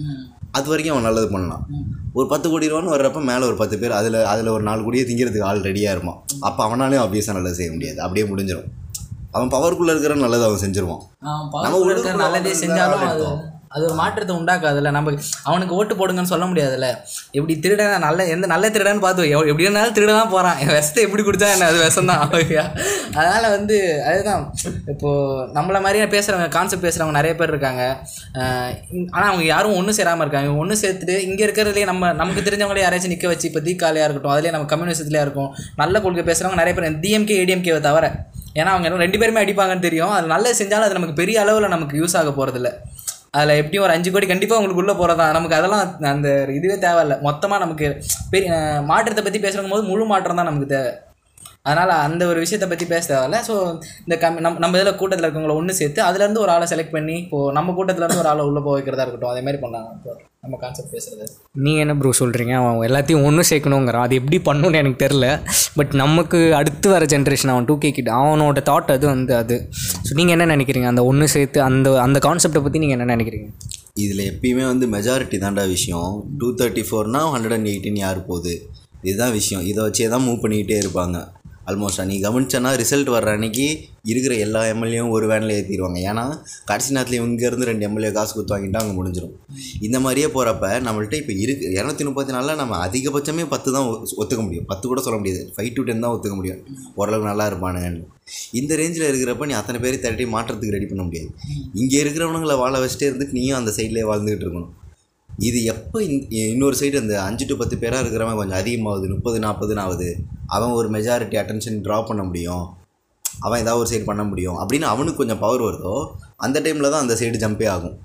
அது வரைக்கும் அவன் நல்லது பண்ணலாம். ஒரு பத்து கோடி ரூபான்னு வர்றப்ப மேலே ஒரு பத்து பேர் அதில் அதில் ஒரு நாலு கோடியே திங்கிறதுக்கு ஆள் ரெடியாக இருப்பான். அப்போ அவனாலே ஆப்வியஸாக நல்லது செய்ய முடியாது. அப்படியே முடிஞ்சிடும் அவன் பவர்க்குள்ளே இருக்கிற நல்லது அவன் செஞ்சுருவான். நம்ம நல்லதே செஞ்சாலும் அது. அது ஒரு மாற்றத்தை உண்டாக்காதுல்ல. நம்ம அவனுக்கு ஓட்டு போடுங்கன்னு சொல்ல முடியாதுல்ல. எப்படி திருடனா நல்ல எந்த நல்ல திருடன்னு பார்த்து எப்படி இருந்தாலும் திருட தான் போகிறான் என் விஷத்தை எப்படி குடிச்சா என்ன? அது விஷம் தான் அதனால் வந்து அதுதான். இப்போது நம்மள மாதிரியே பேசுகிறவங்க கான்செப்ட் பேசுகிறவங்க நிறைய பேர் இருக்காங்க. ஆனால் அவங்க யாரும் ஒன்று சேராமல் இருக்காங்க. ஒன்று சேர்த்துட்டு இங்கே இருக்கிறதுலே நம்ம நமக்கு தெரிஞ்சவங்களே யாராச்சும் நிற்க வச்சு இப்போ தீக்காலையாக இருக்கட்டும் அதுலேயே நம்ம கம்யூனிஸ்ட்லேயே இருக்கும். நல்ல கொள்கை பேசுகிறவங்க நிறைய பேர் டிஎம்கே ஏடிஎம்கேவை தவிர ஏன்னா அவங்க ரெண்டு பேருமே அடிப்பாங்கன்னு தெரியும். அது நல்லது செஞ்சாலும் அது நமக்கு பெரிய அளவில் நமக்கு யூஸ் ஆக போகிறதில்ல அதில் எப்படியும் ஒரு அஞ்சு கோடி கண்டிப்பாக உங்களுக்கு உள்ளே போகிறதா நமக்கு அதெல்லாம் அந்த இதுவே தேவையில்ல. மொத்தமாக நமக்கு பெரிய மாற்றத்தை பற்றி பேசுகிற போது முழு மாற்றம் தான் நமக்கு தேவை. அதனால் அந்த ஒரு விஷயத்தை பற்றி பேச தேவையில்ல. ஸோ இந்த கம் நம்ம நம்ம இதில் கூட்டத்தில் இருக்கவங்கள ஒன்று சேர்த்து அதுலேருந்து ஒரு ஆளை செலக்ட் பண்ணி இப்போது நம்ம கூட்டத்துலேருந்து ஒரு ஆளை உள்ளே போக வைக்கிறதா இருக்கட்டும் அதே மாதிரி பண்ணாங்க இப்போ நம்ம கான்செப்ட் பேசுகிறது நீங்கள் என்ன ப்ரோ சொல்கிறீங்க அவன் எல்லாத்தையும் ஒன்று சேர்க்கணுங்கிறான் அது எப்படி பண்ணணும்னு எனக்கு தெரில பட் நமக்கு அடுத்து வர ஜென்ரேஷன் அவன் டூ கே கிட்ட அவனோட தாட் அது வந்து அது. ஸோ நீங்கள் என்ன நினைக்கிறீங்க? அந்த ஒன்று சேர்த்து அந்த அந்த கான்செப்டை பற்றி நீங்கள் என்ன நினைக்கிறீங்க? இதில் எப்பயுமே வந்து மெஜாரிட்டி தான்டா விஷயம். டூ தேர்ட்டி ஃபோர்னா ஹண்ட்ரட் அண்ட் எயிட்டின் யார் போகுது? இதுதான் விஷயம். இதை வச்சே தான் மூவ் பண்ணிக்கிட்டே இருப்பாங்க. ஆல்மோஸ்ட் நீ கவனிச்சனா ரிசல்ட் வர்ற அன்னைக்கு இருக்கிற எல்லா எம்எல்ஏவும் ஒரு வேனில் ஏற்றிடுவாங்க ஏன்னா கடைசி நேரத்தில் இங்கேருந்து ரெண்டு எம்எல்ஏ காசு கொடுத்து வாங்கிட்டு அங்கே முடிஞ்சிடும் இந்த மாதிரியே போகிறப்ப நம்மள்ட்ட இப்போ இருக்கு இரநூத்தி முப்பத்தி நாலில் நம்ம அதிகபட்சமே பத்து தான் ஒ- ஒத்துக்க முடியும். பத்து கூட சொல்ல முடியாது. ஃபைவ் டு டென் தான் ஒத்துக்க முடியும். ஓரளவுக்கு நல்லா இருப்பானுங்கன்னு. இந்த ரேஞ்சில் இருக்கிறப்ப நீ அத்தனை பேரை திரட்டி மாற்றத்துக்கு ரெடி பண்ண முடியாது. இங்கே இருக்கிறவனுங்களை வாழ வச்சுட்டே இருந்துட்டு நீயும் அந்த சைட்லேயே வாழ்ந்துகிட்டு இருக்கணும். இது எப்போ இன்னொரு சைடு அந்த அஞ்சு டு பத்து பேராக இருக்கிறவன் கொஞ்சம் அதிகமாகுது. முப்பது நாற்பதுன்னு ஆகுது அவன் ஒரு மெஜாரிட்டி அட்டென்ஷன் ட்ரா பண்ண முடியும். அவன் ஏதாவது ஒரு சைடு பண்ண முடியும். அப்படின்னு அவனுக்கு கொஞ்சம் பவர் வருதோ அந்த டைமில் தான் அந்த சைடு ஜம்பே ஆகும்.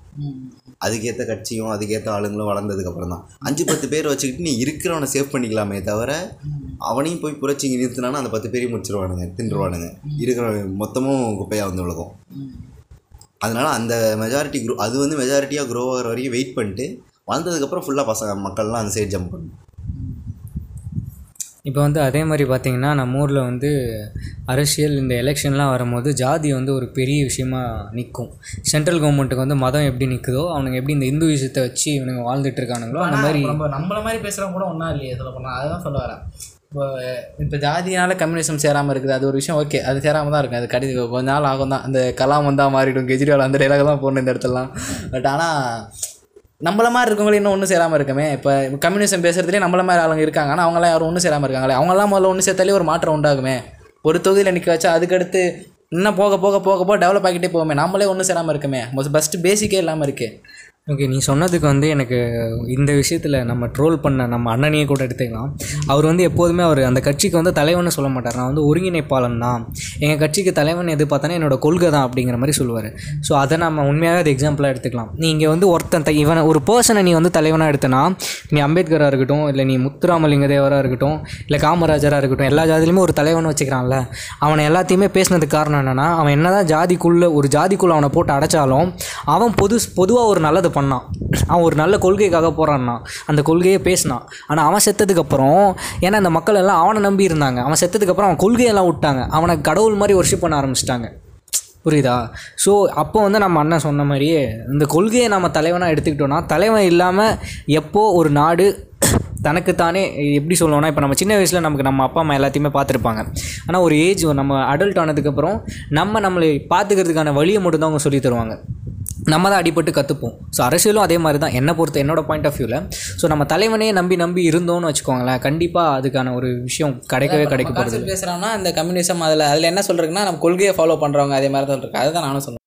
அதுக்கேற்ற கட்சியும் அதுக்கேற்ற ஆளுங்களும் வளர்ந்ததுக்கப்புறம் தான். அஞ்சு பத்து பேர் வச்சுக்கிட்டு நீ இருக்கிறவனை சேவ் பண்ணிக்கலாமே தவிர அவனையும் போய் புரட்சிங்க நிறுத்தினானா அந்த பத்து பேரையும் முடிச்சிருவானுங்க தின்றுவானுங்க இருக்கிற மொத்தமும் குப்பையாக வந்து விலகும் அதனால் அந்த மெஜாரிட்டி க்ரோ அது வந்து மெஜாரிட்டியாக க்ரோ ஆகிற வரைக்கும் வெயிட் பண்ணிட்டு வளர்ந்ததுக்கப்புறம் ஃபுல்லாக பசங்க மக்கள்லாம் அந்த சைடு ஜம்ப் பண்ணணும். இப்போ வந்து அதே மாதிரி பார்த்தீங்கன்னா நம்ம ஊரில் வந்து அரசியல் இந்த எலெக்ஷன்லாம் வரும்போது ஜாதி வந்து ஒரு பெரிய விஷயமா நிற்கும் சென்ட்ரல் கவர்மெண்ட்டுக்கு வந்து மதம் எப்படி நிற்குதோ அவனுங்க எப்படி இந்த இந்து விஷயத்தை வச்சு இவனுங்க வாழ்ந்துட்டு இருக்கானுங்களோ அந்த மாதிரி நம்ம நம்மள மாதிரி பேசுகிறவங்க கூட ஒன்றா இல்லையே சொல்ல போனால் அதுதான் சொல்ல வரேன். இப்போ இப்போ ஜாதினால கம்யூனிசம் சேராமல் இருக்குது அது ஒரு விஷயம் ஓகே அது சேராமல் தான் இருக்கும் அது கடி கொஞ்ச நாள் ஆகும் தான் அந்த கலாம் வந்தால் மாறிடும் கெஜ்ரிவால் அந்த டைலாக் தான் போடணும் இந்த இடத்துலலாம். பட் ஆனால் நம்மள மாதிரி இருக்கவங்களே இன்னும் ஒன்றும் சேராமல் இருக்கமே. இப்போ கம்யூனிசம் பேசுறதுலேயே நம்மள மாதிரி ஆளுங்க இருக்காங்க ஆனால் அவங்களாம் யாரும் ஒன்றும் சேராமல் இருக்காங்களே. அவங்களாம் முதல்ல ஒன்று சேர்த்தாலே ஒரு மாற்றம் உண்டாகுமே. ஒரு தொகுதியில் நிற்க வச்சா அதுக்கடுத்து இன்னும் போக போக போக போக டெவலப் ஆகிட்டே போகுமே. நம்மளே ஒன்றும் சேராமல் இருக்குமே. ஃபஸ்ட்டு பேசிக்கே இல்லாமல் இருக்குது ஓகே நீ சொன்னதுக்கு வந்து எனக்கு இந்த விஷயத்தில் நம்ம ட்ரோல் பண்ண நம்ம அண்ணனையே கூட எடுத்துக்கலாம். அவர் வந்து எப்போதுமே அவர் அந்த கட்சிக்கு வந்து தலைவன் சொல்ல மாட்டார். நான் வந்து ஒருங்கிணைப்பாளன் தான். எங்கள் கட்சிக்கு தலைவன் எது பார்த்தோன்னா என்னோடய கொள்கை தான் அப்படிங்கிற மாதிரி சொல்லுவார். ஸோ அதை நம்ம உண்மையாக அது எக்ஸாம்பிளாக எடுத்துக்கலாம். நீ இங்கே வந்து ஒருத்தன் த- இவனை ஒரு பர்சனை நீ வந்து தலைவனாக எடுத்தனா நீ அம்பேத்கராக இருக்கட்டும் இல்லை நீ முத்துராமலிங்க தேவராக இருக்கட்டும் இல்லை காமராஜராக இருக்கட்டும் எல்லா ஜாதிலையுமே ஒரு தலைவன் வச்சுக்கிறான்ல. அவனை எல்லாத்தையுமே பேசினதுக்கு காரணம் என்னென்னா அவன் என்னதான் ஜாதிக்குள்ளே ஒரு ஜாதிக்குள்ளே அவனை போட்டு அடைச்சாலும் அவன் பொது பொதுவாக ஒரு நல்லது பண்ணான். அவன் ஒரு நல்ல கொள்கைக்காக போகிறான்னா அந்த கொள்கையை பேசினான். ஆனால் அவன் செத்ததுக்கப்புறம் ஏன்னா அந்த மக்கள் எல்லாம் அவனை நம்பி இருந்தாங்க. அவன் செத்ததுக்கப்புறம் அவன் கொள்கையெல்லாம் விட்டாங்க. அவனை கடவுள் மாதிரி ஒர்ஷிப் பண்ண ஆரம்பிச்சிட்டாங்க. புரியுதா? ஸோ அப்போ வந்து நம்ம அண்ணன் சொன்ன மாதிரியே இந்த கொள்கையை நம்ம தலைவனாக எடுத்துக்கிட்டோன்னா தலைவன் இல்லாமல் எப்போ ஒரு நாடு தனக்குத்தானே எப்படி சொல்லுவோம்னா இப்போ நம்ம சின்ன வயசில் நமக்கு நம்ம அப்பா அம்மா எல்லாத்தையுமே பார்த்துருப்பாங்க. ஆனால் ஒரு ஏஜ் நம்ம அடல்ட் ஆனதுக்கப்புறம் நம்ம நம்மளை பார்த்துக்கிறதுக்கான வழியை மட்டும்தான் அவங்க சொல்லி தருவாங்க. நம்ம தான் அடிபட்டு கற்றுப்போம் ஸோ அரசியலும் அதே மாதிரி தான் என்னை பொறுத்த என்னோட பாயிண்ட் ஆஃப் வியூவில் ஸோ நம்ம தலைவனே நம்பி நம்பி இருந்தோம்னு வச்சுக்கோங்களேன் கண்டிப்பாக அதுக்கான ஒரு விஷயம் கிடைக்கவே கிடைக்க போகிறது பேசுகிறோம்னா இந்த கம்யூனிசம் அதில் அதில் என்ன சொல்கிறதுன்னா நம்ம கொள்கையை ஃபாலோ பண்ணுறவங்க அதே மாதிரி தான் இருக்கு. அதுதான் நானும் சொல்லுவேன்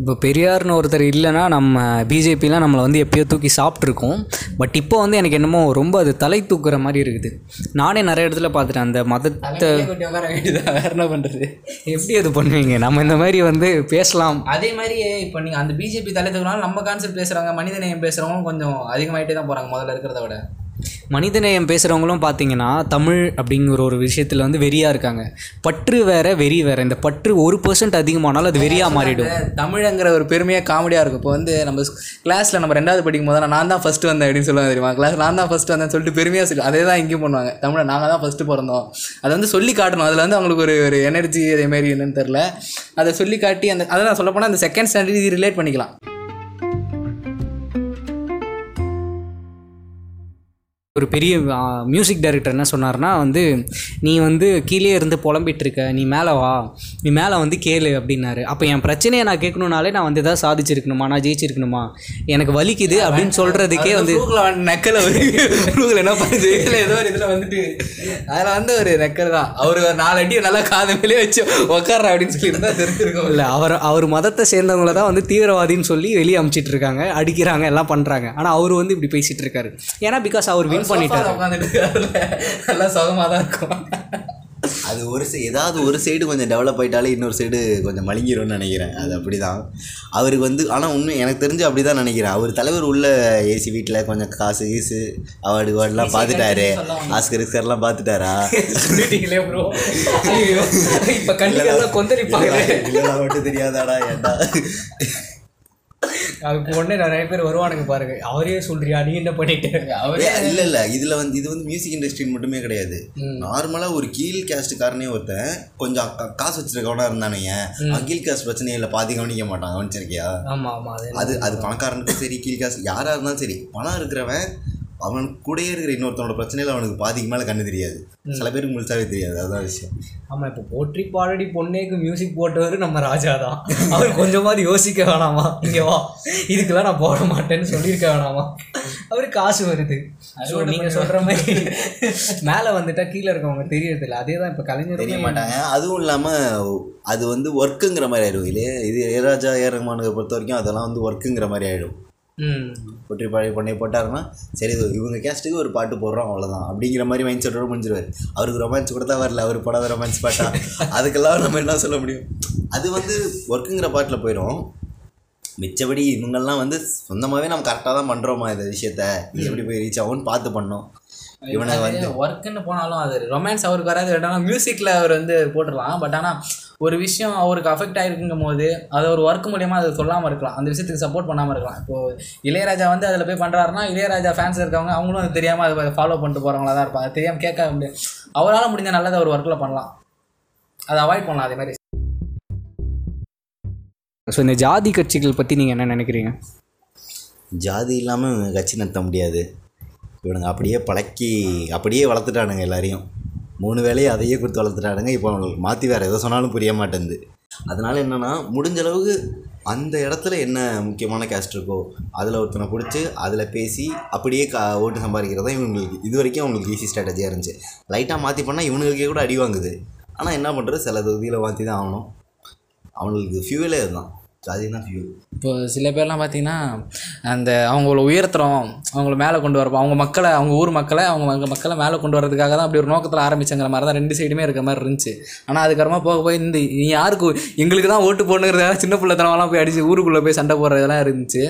இப்போ பெரியார்னு ஒருத்தர் இல்லைன்னா நம்ம பிஜேபிலாம் நம்மளை வந்து எப்பயோ தூக்கி சாப்பிட்ருக்கோம். பட் இப்போ வந்து எனக்கு என்னமோ ரொம்ப அது தலை தூக்குற மாதிரி இருக்குது. நானே நிறைய இடத்துல பார்த்துட்டேன். அந்த மதத்தை வேற என்ன பண்ணுறது எப்படி அது பண்ணுவீங்க? நம்ம இந்த மாதிரி வந்து பேசலாம். அதே மாதிரியே இப்போ நீங்கள் அந்த பிஜேபி தலைத்துக்குனாலும் நம்ம கான்செப்ட் பேசுகிறாங்க மனிதநேயம் பேசுகிறவங்க கொஞ்சம் அதிகமாயிட்டே தான் போகிறாங்க முதல்ல இருக்கிறத விட. மனிதநேயம் பேசுகிறவங்களும் பார்த்தீங்கன்னா தமிழ் அப்படிங்கிற ஒரு விஷயத்தில் வந்து வெறியாக இருக்காங்க. பற்று வேற வெறி வேற. இந்த பற்று ஒரு பர்சன்ட் அதிகமானாலும் அது வெறியாக மாறிடும். தமிழங்கிற ஒரு பெருமையாக காமெடியாக இருக்கும். இப்போ வந்து நம்ம கிளாஸில் நம்ம ரெண்டாவது படிக்கும் போது நான் தான் ஃபஸ்ட்டு வந்தேன் அப்படின்னு சொல்லுவாங்க தெரியுமா? கிளாஸ் நான் தான் ஃபஸ்ட்டு வந்தேன் சொல்லிட்டு பெருமையாக சொல்லி அதே தான் இங்கேயும் பண்ணுவாங்க. தமிழை நாங்கள் தான் ஃபஸ்ட்டு பிறந்தோம். அதை வந்து சொல்லி காட்டணும். அதில் வந்து அவங்களுக்கு ஒரு ஒரு எனர்ஜி அதேமாரி என்னன்னு தெரில அதை சொல்லி காட்டி அந்த அதை நான் சொல்ல போனால் அந்த செகண்ட் ஸ்டாண்டர்ட் இது ரிலேட் பண்ணிக்கலாம். ஒரு பெரிய மியூசிக் டைரக்டர் என்ன சொன்னார்னா வந்து நீ வந்து கீழே இருந்து புலம்பிட்டு இருக்க நீ மேலே வா நீ மேலே வந்து கேளு அப்படின்னாரு. அப்போ என் பிரச்சனையை நான் கேட்கணுனாலே நான் வந்து எதாவது சாதிச்சிருக்கணுமா நான் ஜெயிச்சிருக்கணுமா? எனக்கு வலிக்குது அப்படின்னு சொல்கிறதுக்கே வந்து நக்கல ஃப்ளூக்கில் என்ன பண்ணுது? இல்லை ஏதோ ஒரு இதில் வந்துட்டு அதில் வந்து ஒரு நக்கல் தான். அவர் நாலு அடி நல்லா காது மேலே வச்சு உக்கார அப்படின்னு சொல்லி இருந்தால் தெரிஞ்சிருக்கும். இல்லை அவர் அவர் மதத்தை சேர்ந்தவங்கள தான் வந்து தீவிரவாதின்னு சொல்லி வெளியே அமுச்சிட்டு இருக்காங்க அடிக்கிறாங்க எல்லாம் பண்ணுறாங்க ஆனால் அவர் வந்து இப்படி பேசிட்டு இருக்காரு. ஏன்னா பிகாஸ் அவர் வின் பண்ணிட்டாரு. உட்காந்துட்டு நல்லா சுகமாக தான் இருக்கும். அது ஒரு சை ஏதாவது ஒரு சைடு கொஞ்சம் டெவலப் ஆயிட்டாலே இன்னொரு சைடு கொஞ்சம் மழுங்கிரும்னு நினைக்கிறேன். அது அப்படி தான் அவருக்கு வந்து ஆனால் உண்மை எனக்கு தெரிஞ்சு அப்படி தான் நினைக்கிறேன். அவர் தலைவர் உள்ள ஏசி வீட்டில் கொஞ்சம் காசு கீசு அவார்டு வார்டுலாம் பார்த்துட்டாரு ஆஸ்கர் இஸ்கர்லாம் பார்த்துட்டாரா சொல்லிட்டீங்களே ப்ரோ ஐயோ இப்போ கண்டிப்பாக கொந்தளிப்பாங்க. இல்லைடா மட்டும் தெரியாதாடா ஏன்டா? அதுக்கு உடனே நிறைய பேர் வருவானுங்க பாருங்க. அவரே சொல்றியா? நீ என்ன பண்ணிட்டு? அவரே இல்ல இல்ல. இதுல வந்து இது வந்து மியூசிக் இண்டஸ்ட்ரின்னு மட்டுமே கிடையாது. நார்மலா ஒரு கீழ் காஸ்ட்காரனே ஒருத்தன் கொஞ்சம் காசு வச்சிருக்கவனா இருந்தானுங்க. கீழ் காஸ்ட் பிரச்சனையை இல்லை. பாதி கவனிக்க மாட்டான். கவனிச்சிருக்கியா? ஆமா ஆமா. அது அது அது பணக்காரனுக்கும் சரி கீழ் காசு யாரா இருந்தாலும் சரி. பணம் இருக்கிறவன் அவன் கூடயே இருக்கிற இன்னொருத்தனோட பிரச்சனையில் அவனுக்கு பாதிக்கு மேலே கண்ணு தெரியாது. சில பேருக்கு முழுசாவே தெரியாது. அதுதான் விஷயம். ஆமாம் இப்போ போற்றி பாடடி பொன்னேக்கு மியூசிக் போட்டவர் நம்ம ராஜா தான். அவர் கொஞ்சமாவது யோசிக்க வேணாமா? இங்கே வா. இதுக்கெல்லாம் நான் போட மாட்டேன்னு சொல்லியிருக்க வேணாமா? அவருக்கு காசு வருது. ஸோ நீங்கள் சொல்கிற மாதிரி மேலே வந்துட்டா கீழே இருக்கவங்க தெரியறதில்ல. அதே தான் இப்போ கலைஞர் தெரிய மாட்டாங்க. அதுவும் இல்லாமல் அது வந்து ஒர்க்குங்கிற மாதிரி ஆயிடும். இல்லையே இது இளையராஜா ஏ ரஹ்மானுக்கு பொறுத்த வரைக்கும் அதெல்லாம் வந்து ஒர்க்குங்கிற மாதிரி ஆயிடும். ம். பொற்றி பொண்ணை போட்டாருன்னா சரி இவங்க கேஸ்ட்டுக்கு ஒரு பாட்டு போடுறோம் அவ்வளோதான் அப்படிங்கிற மாதிரி மைண்ட் செட்டோட முடிஞ்சிருவார். அவருக்கு ரொமான்ஸ் கூட தான் வரல அவர் போடாத ரொமான்ஸ் பாட்டா? அதுக்கெல்லாம் நம்ம என்ன சொல்ல முடியும்? அது வந்து ஒர்க்குங்கிற பாட்டில் போயிடும் மிச்சபடி இவங்கெல்லாம் வந்து சொந்தமாகவே நம்ம கரெக்டாக தான் பண்ணுறோமா இந்த விஷயத்த? எப்படி போய் ரீச் ஆகும்னு பார்த்து பண்ணோம் இவனை வந்து ஒர்க்குன்னு போனாலும் அது ரொமான்ஸ் அவருக்கு வராது. பட் ஆனால் மியூசிக்கில் அவர் வந்து போட்டுடலாம். பட் ஆனால் ஒரு விஷயம் அவருக்கு அஃபெக்ட் ஆகிருக்குங்கும் போது அதை ஒரு ஒர்க் மூலியமாக அதை சொல்லாமல் இருக்கலாம். அந்த விஷயத்துக்கு சப்போர்ட் பண்ணாமல் இருக்கலாம். இப்போது இளையராஜா வந்து அதில் போய் பண்ணுறாருன்னா இளையராஜா ஃபேன்ஸ் இருக்கவங்க அவங்களும் அது தெரியாமல் அதை ஃபாலோ பண்ணிட்டு போகிறவங்களா தான் இருப்பாங்க. தெரியாமல் கேட்க முடியும் அவரால் முடிஞ்ச நல்லதை ஒரு ஒர்க்கில் பண்ணலாம். அதை அவாய்ட் பண்ணலாம் அதே மாதிரி. ஸோ இந்த ஜாதி கட்சிகள் பற்றி நீங்கள் என்ன நினைக்கிறீங்க? ஜாதி இல்லாமல் கட்சி நடத்த முடியாது. இவனுங்க அப்படியே பழக்கி அப்படியே வளர்த்துட்டானுங்க எல்லாரையும். மூணு வேலையை அதையே கொடுத்து வளர்த்துட்டானுங்க. இப்போ அவங்களுக்கு மாற்றி வேறு எதை சொன்னாலும் புரிய மாட்டேங்குது. அதனால் என்னென்னா முடிஞ்ச அளவுக்கு அந்த இடத்துல என்ன முக்கியமான கேஸ்ட் இருக்கோ அதில் ஒருத்தனை பிடிச்சி அதில் பேசி அப்படியே கா ஓட்டு சம்பாதிக்கிறது தான் இவங்களுக்கு இது வரைக்கும் அவங்களுக்கு ஈஸி ஸ்ட்ராட்டஜியாக இருந்துச்சு. லைட்டாக மாற்றி பண்ணால் இவனுங்களுக்கே கூட அடி வாங்குது. ஆனால் என்ன பண்ணுறது சில தொகுதியில் மாற்றி தான் ஆகணும். அவங்களுக்கு ஃபியூவலே அதுதான். ஜாதி தான் ஃபியூல் இப்போ சில பேர்லாம் பார்த்தீங்கன்னா அந்த அவங்கள உயர்த்துறோம் அவங்கள மேலே கொண்டு வரப்போம் அவங்க மக்களை அவங்க ஊர் மக்களை அவங்க மக்க- மக்களை மேலே கொண்டு வரதுக்காக தான் அப்படி ஒரு நோக்கத்தில் ஆரம்பிச்சங்கிற மாதிரி தான் ரெண்டு சைடுமே இருக்க மாதிரி இருந்துச்சு. ஆனால் அதுக்கப்புறமா போக போய் இந்த நீ யாருக்கு எங்களுக்கு தான் ஓட்டு போடணுங்கிறதால சின்ன பிள்ளைத்தனமெல்லாம் போய் அடிச்சு ஊருக்குள்ளே போய் சண்டை போடுறதெல்லாம் இருந்துச்சு.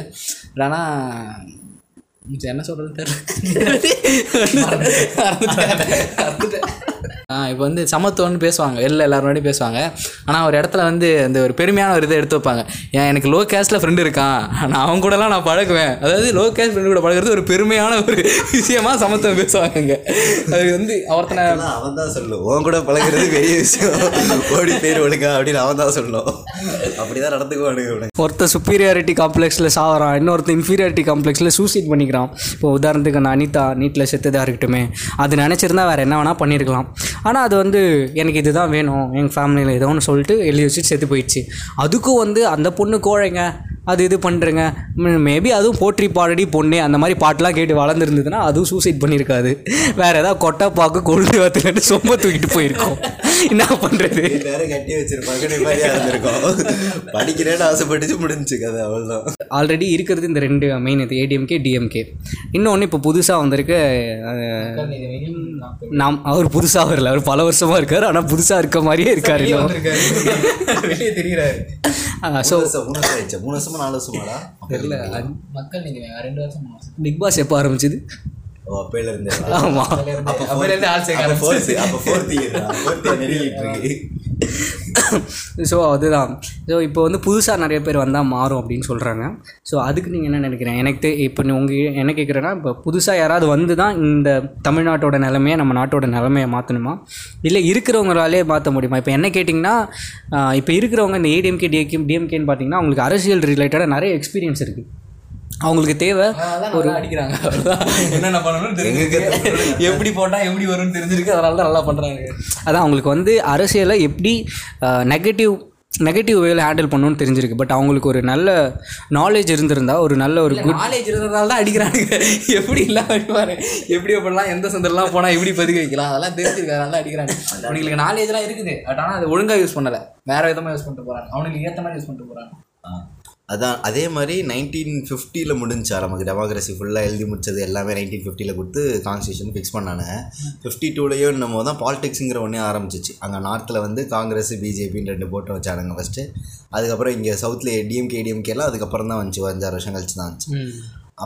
ஆனால் என்ன சொல்கிறது தெரியல. இப்போ வந்து சமத்துவம்னு பேசுவாங்க. வெளில எல்லாரும் முன்னாடி பேசுவாங்க. ஆனால் ஒரு இடத்துல வந்து அந்த ஒரு பெருமையான ஒரு இதை எடுத்து வைப்பாங்க. ஏன் எனக்கு லோ கேஸ்ட்டில் ஃப்ரெண்டு இருக்கான் நான் அவன் கூடலாம் நான் பழகுவேன். அதாவது லோ கேஸ்ட் ஃப்ரெண்டு கூட பழகுறது ஒரு பெருமையான ஒரு விஷயமா சமத்துவம் பேசுவாங்க. அது வந்து ஒருத்தனை அவன் தான் சொல்லணும். உன் கூட பழகுறது பெரிய விஷயம். ஓடி பேர் ஒழுங்கா அப்படின்னு அவன் தான் சொல்லணும். அப்படிதான் நடந்துக்குவானுங்க இவனுங்க. ஒருத்தர் சுப்பீரியாரிட்டி காம்ப்ளெக்ஸில் சாவறான். இன்னொருத்தர் இன்ஃபீரியாரிட்டி காம்ப்ளெக்ஸில் சூசைட் பண்ணிக்கிறான். இப்போ உதாரணத்துக்கு நான் அனிதா நீட்டில் செத்ததாக இருக்கட்டுமே. அது நினச்சிருந்தா வேறு என்ன வேணால் பண்ணியிருக்கலாம் ஆனால் அது வந்து எனக்கு இதுதான் வேணும் எங்கள் ஃபேமிலியில் ஏதோ ஒன்று சொல்லிட்டு எழுதி வச்சுட்டு செத்து போயிடுச்சு. அதுக்கும் வந்து அந்த பொண்ணு கோழைங்க அது இது பண்ணுறேங்க மேபி அதுவும் போற்றி பாடடி பொண்ணு அந்த மாதிரி பாட்டெலாம் கேட்டு வளர்ந்துருந்ததுன்னா அதுவும் சூசைட் பண்ணியிருக்காது. வேறு ஏதாவது கொட்டை பாக்கு கொள்ளு வாத்துலட்டு சொம்ப தூக்கிட்டு போயிருக்கோம். என்ன பண்ணுறது நேரம் கட்டி வச்சிருப்பாங்க படிக்கிறேன்னு ஆசைப்பட்டுச்சு முடிஞ்சுச்சு கதை அவ்வளோதான் ஆல்ரெடி இருக்கிறது இந்த ரெண்டு மெயின் இது ஏடிஎம்கே டிஎம்கே இன்னொன்று இப்போ புதுசாக வந்திருக்க நாம் அவர் புதுசாக வரல அவர் பல வருஷமாக இருக்கார் ஆனால் புதுசாக இருக்க மாதிரியே இருக்கார் வெளியே தெரிகிறாரு ஸோ மூணு வருஷம் மூணு வருஷம் ஆயிடுச்சு. மூணு வருஷமா நாலு வருஷமாடா? தெரியல. மக்கள் நீங்கள் ரெண்டு வருஷம் மூணு வருஷம். பிக் பாஸ் எப்போ ஆரம்பிச்சது? அப்பையில இருந்தே. ஆமாம் அப்போ அப்போலேருந்து ஆள் சேர்க்க அப்போ ஃபோர்த்து அப்போ ஃபோர்த் இயர் ஃபோர்த் இயர் நெருங்கிட்டு இருக்கு. ஸோ அதுதான். ஸோ இப்போ வந்து புதுசாக நிறைய பேர் வந்தால் மாறும் அப்படின்னு சொல்கிறாங்க ஸோ அதுக்கு நீங்கள் என்ன நினைக்கிறீங்க? எனக்கு இப்போ நீ உங்கள் என்ன கேட்குறேன்னா இப்போ புதுசாக யாராவது வந்து தான் இந்த தமிழ்நாட்டோட நிலைமையை நம்ம நாட்டோட நிலைமையை மாற்றணுமா இல்லை இருக்கிறவங்களாலே மாற்ற முடியுமா? இப்போ என்ன கேட்டிங்கன்னா இப்போ இருக்கிறவங்க இந்த ஏடிஎம்கே டிஎம்கே டிஎம்கேன்னு பார்த்தீங்கன்னா அவங்களுக்கு அரசியல் ரிலேட்டடாக நிறைய எக்ஸ்பீரியன்ஸ் இருக்குது அவங்களுக்கு தேவை ஒரு அடிக்கிறாங்க. என்னென்ன பண்ணணும்னு தெரிஞ்சிருக்கு எப்படி போட்டால் எப்படி வரும்னு தெரிஞ்சிருக்கு. அதனால தான் நல்லா பண்ணுறாங்க அதான் அவங்களுக்கு வந்து அரசியலை எப்படி நெகட்டிவ் நெகட்டிவ் வேல ஹேண்டில் பண்ணணும்னு தெரிஞ்சிருக்கு. பட் அவங்களுக்கு ஒரு நல்ல நாலேஜ் இருந்திருந்தா ஒரு நல்ல ஒரு குட் நாலேஜ் இருந்ததால தான் அடிக்கிறாங்க எப்படி இல்லாம அடிப்பாரு எப்படி எப்படிலாம் எந்த சந்தர்லாம் போனால் எப்படி பதிக்க வைக்கலாம்? அதெல்லாம் தெரிஞ்சிருக்கு. அதனால தான் அடிக்கிறாங்க. அவனுங்களுக்கு நாலேஜ்லாம் இருக்குது. பட் ஆனால் அது ஒழுங்காக யூஸ் பண்ணலை. வேற விதமாக யூஸ் பண்ணிட்டு போகிறாங்க அவனுக்கு ஏற்ற மாதிரி யூஸ் பண்ணிட்டு போகிறாங்க. அதான் அதே மாதிரி நைன்டீன் ஃபிஃப்டியில் முடிஞ்சா நமக்கு டெமோக்ரஸி ஃபுல்லாக எழுதி முடிச்சது எல்லாமே நைன்டீன் ஃபிஃப்டியில் கொடுத்து கான்ஸ்டியூஷன் ஃபிக்ஸ் பண்ணானுங்க ஃபிஃப்டி டூலேயும் நம்ம தான் பாலிடிக்ஸுங்கிற ஒன்றே ஆரம்பிச்சிச்சு. அங்கே நார்த்தில் வந்து காங்கிரஸ் பிஜேபின்னு ரெண்டு போட்டோ வச்சானுங்க ஃபஸ்ட்டு அதுக்கப்புறம் இங்கே சவுத்தில் டிஎம்கே டிஎம்கேலாம் அதுக்கப்புறம் தான் வந்துச்சு. அஞ்சாறு வருஷம் கழிச்சு தான் வந்துச்சு.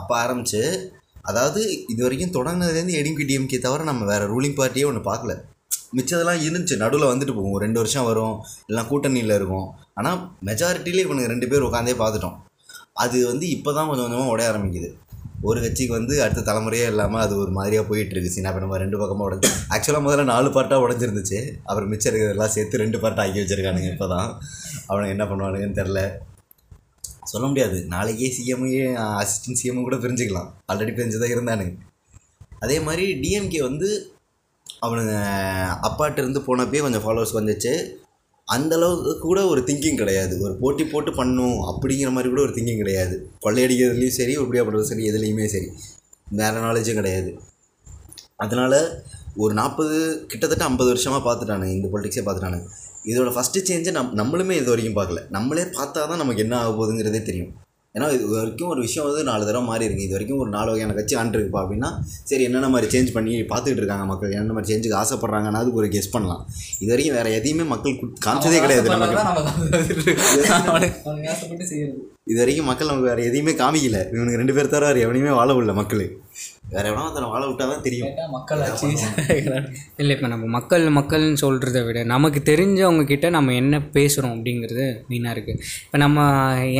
அப்போ ஆரம்பிச்சு அதாவது இது வரைக்கும் தொடங்கினதுலேருந்து ஏடிஎம்கே டிஎம்கே தவிர நம்ம வேறு ரூலிங் பார்ட்டியே ஒன்று பார்க்கல. மிச்சதெல்லாம் இருந்துச்சு. நடுவில் வந்துட்டு போகும். ரெண்டு வருஷம் வரும். எல்லாம் கூட்டணியில் இருக்கும். ஆனால் மெஜாரிட்டியிலே இவனுக்கு ரெண்டு பேர் உட்காந்தே பார்த்துட்டோம் அது வந்து இப்போ தான் கொஞ்சம் கொஞ்சமாக உடைய ஆரம்பிக்குது. ஒரு கட்சிக்கு வந்து அடுத்த தலைமுறையே இல்லாமல் அது ஒரு மாதிரியாக போயிட்டுருக்கு. சீனா இப்போ நம்ம ரெண்டு பக்கமாக உடஞ்சி ஆக்சுவலாக முதல்ல நாலு பார்ட்டாக உடஞ்சிருந்துச்சு. அப்புறம் மிச்சம் இருக்கிறதெல்லாம் சேர்த்து ரெண்டு பார்ட்டாக ஆக்கி வச்சிருக்கானுங்க இப்போ தான் அவனுங்க என்ன பண்ணுவானுங்கன்னு தெரில சொல்ல முடியாது. நாளைக்கே சிஎம்ஏ அசிஸ்டன்ட் சிஎம் கூட பிரிஞ்சுக்கலாம். ஆல்ரெடி பிரிஞ்சு தான் இருந்தானுங்க. அதே மாதிரி டிஎம்கே வந்து அவனுங்க அப்பாட்ட இருந்து போனப்பயே கொஞ்சம் ஃபாலோவர்ஸ் வந்துச்சு. அந்த அளவுக்கு கூட ஒரு திங்கிங் கிடையாது. ஒரு போட்டி போட்டு பண்ணும் அப்படிங்கிற மாதிரி கூட ஒரு திங்கிங் கிடையாது. கொள்ளையடிக்கிறதுலையும் சரி உருப்படியாக பண்ணுறது சரி எதுலேயுமே சரி. வேறு நாலேஜும் கிடையாது. அதனால் ஒரு நாற்பது கிட்டத்தட்ட ஐம்பது வருஷமாக பார்த்துட்டானுங்க. இந்த பொலிட்டிக்ஸே பார்த்துட்டானுங்க. இதோட ஃபஸ்ட்டு சேஞ்சை நம் நம்மளுமே இது வரைக்கும் பார்க்கல. நம்மளே பார்த்தா தான் நமக்கு என்ன ஆக போகுதுங்கிறதே தெரியும். ஏன்னா இது வரைக்கும் ஒரு விஷயம் வந்து நாலு தடவை மாறி இருக்கு. இது வரைக்கும் ஒரு நாலு வகையான கட்சி ஆண்டுருக்குப்பா அப்படின்னா சரி என்னென்ன மாதிரி சேஞ்ச் பண்ணி பார்த்துக்கிட்டு இருக்காங்க மக்கள்? என்னென்ன மாதிரி சேஞ்சுக்கு ஆசைப்படுறாங்கன்னா அதுக்கு ஒரு கெஸ் பண்ணலாம். இது வரைக்கும் வேறு எதையுமே மக்கள் காமிச்சதே கிடையாது நமக்கு. இது வரைக்கும் மக்கள் நமக்கு வேறு எதையுமே காமிக்கல. இவனுக்கு ரெண்டு பேர் தவிர வேறு எவனையுமே வாழ விடல மக்கள். வேறு எவனா ஒருத்தனை வாழ விட்டா தான் தெரியும் மக்கள் ஆச்சு இல்லை இப்போ நம்ம மக்கள் மக்கள்னு சொல்கிறத விட நமக்கு தெரிஞ்சவங்க கிட்ட நம்ம என்ன பேசுகிறோம் அப்படிங்கிறது மெயினாக இருக்குது இப்போ நம்ம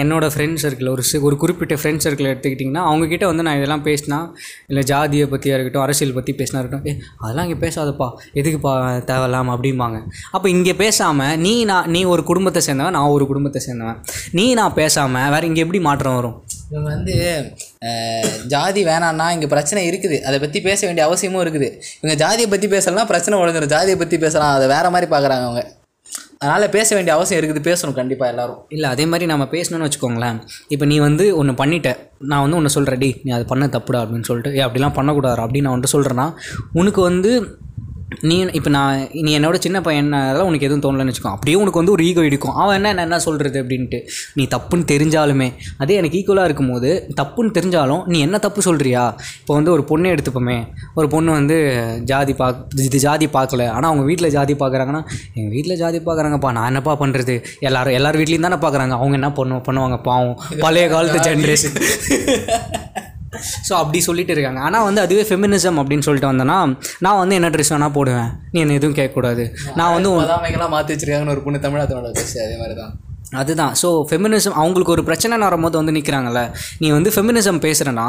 என்னோடய ஃப்ரெண்ட் சர்க்கிள் ஒரு சி- ஒரு குறிப்பிட்ட ஃப்ரெண்ட் சர்க்கிள் எடுத்துக்கிட்டிங்கன்னா அவங்கக்கிட்ட வந்து நான் இதெல்லாம் பேசினா இல்லை ஜாதியை பற்றியாக இருக்கட்டும் அரசியல் பற்றி பேசினா இருக்கட்டும் ஏ அதெல்லாம் இங்கே பேசாதப்பா எதுக்குப்பா தேவையில்லாம? அப்படிம்பாங்க. அப்போ இங்கே பேசாமல் நீ நான் நீ ஒரு குடும்பத்தை சேர்ந்தவன் நான் ஒரு குடும்பத்தை சேர்ந்தவன். நீ நான் பேசாமல் வேறு இங்கே எப்படி மாற்றம் வரும்? இவங்க வந்து ஜாதி வேணான்னா இங்கே பிரச்சனை இருக்குது. அதை பற்றி பேச வேண்டிய அவசியமும் இருக்குது. இவங்க ஜாதியை பற்றி பேசலாம் பிரச்சனை உடஞ்சிடும் ஜாதியை பற்றி பேசலாம். அதை வேற மாதிரி பார்க்குறாங்க அவங்க. அதனால் பேச வேண்டிய அவசியம் இருக்குது. பேசணும் கண்டிப்பாக எல்லோரும். இல்லை அதே மாதிரி நம்ம பேசணும்னு வச்சுக்கோங்களேன். இப்போ நீ வந்து ஒன்று பண்ணிட்ட. நான் வந்து ஒன்று சொல்கிறேன் டி நீ அது பண்ண தப்புடா அப்படின்னு சொல்லிட்டு ஏ அப்படிலாம் பண்ணக்கூடாது அப்படின்னு நான் வந்துட்டு சொல்கிறேன்னா உனக்கு வந்து நீ இப்போ நான் நீ என்னோட சின்ன பையன் அதெல்லாம் உனக்கு எதுவும் தோணலன்னு வச்சுக்கோ. அப்படியே உனக்கு வந்து ஒரு ஈகோ இடிக்கும். அவன் என்ன என்ன என்ன சொல்கிறது அப்படின்ட்டு. நீ தப்புன்னு தெரிஞ்சாலுமே அதே எனக்கு ஈக்குவலாக இருக்கும்போது தப்புன்னு தெரிஞ்சாலும் நீ என்ன தப்பு சொல்கிறியா இப்போ வந்து ஒரு பொண்ணை எடுத்துப்போமே. ஒரு பொண்ணு வந்து ஜாதி பார்க்க இது ஜாதி பார்க்கல. ஆனால் அவங்க வீட்டில் ஜாதி பார்க்குறாங்கன்னா எங்கள் வீட்டில் ஜாதி பார்க்குறாங்கப்பா நான் என்னப்பா பண்ணுறது எல்லாரும் எல்லார் வீட்லேயும் தானே பார்க்குறாங்க. அவங்க என்ன பண்ணுவோம் பண்ணுவாங்க? பாவம். பழைய காலத்து ஜென்ரேஷன் ஸோ அப்படி சொல்லிட்டு இருக்காங்க. ஆனால் வந்து அதுவே ஃபெமினிசம் அப்படின்னு சொல்லிட்டு வந்தேன்னா நான் வந்து என்ன ட்ரெஸ் வேணால் போடுவேன். நீ என்ன எதுவும் கேட்கக்கூடாது. நான் வந்து உன்- மாற்றி வச்சிருக்காங்கன்னு ஒரு பொண்ணு தமிழகத்தோட பேசு அதே மாதிரி தான் அதுதான். ஸோ ஃபெமினிசம் அவங்களுக்கு ஒரு பிரச்சனை வரும்போது வந்து நிற்கிறாங்கல்ல நீ வந்து ஃபெமினிசம் பேசுகிறேன்னா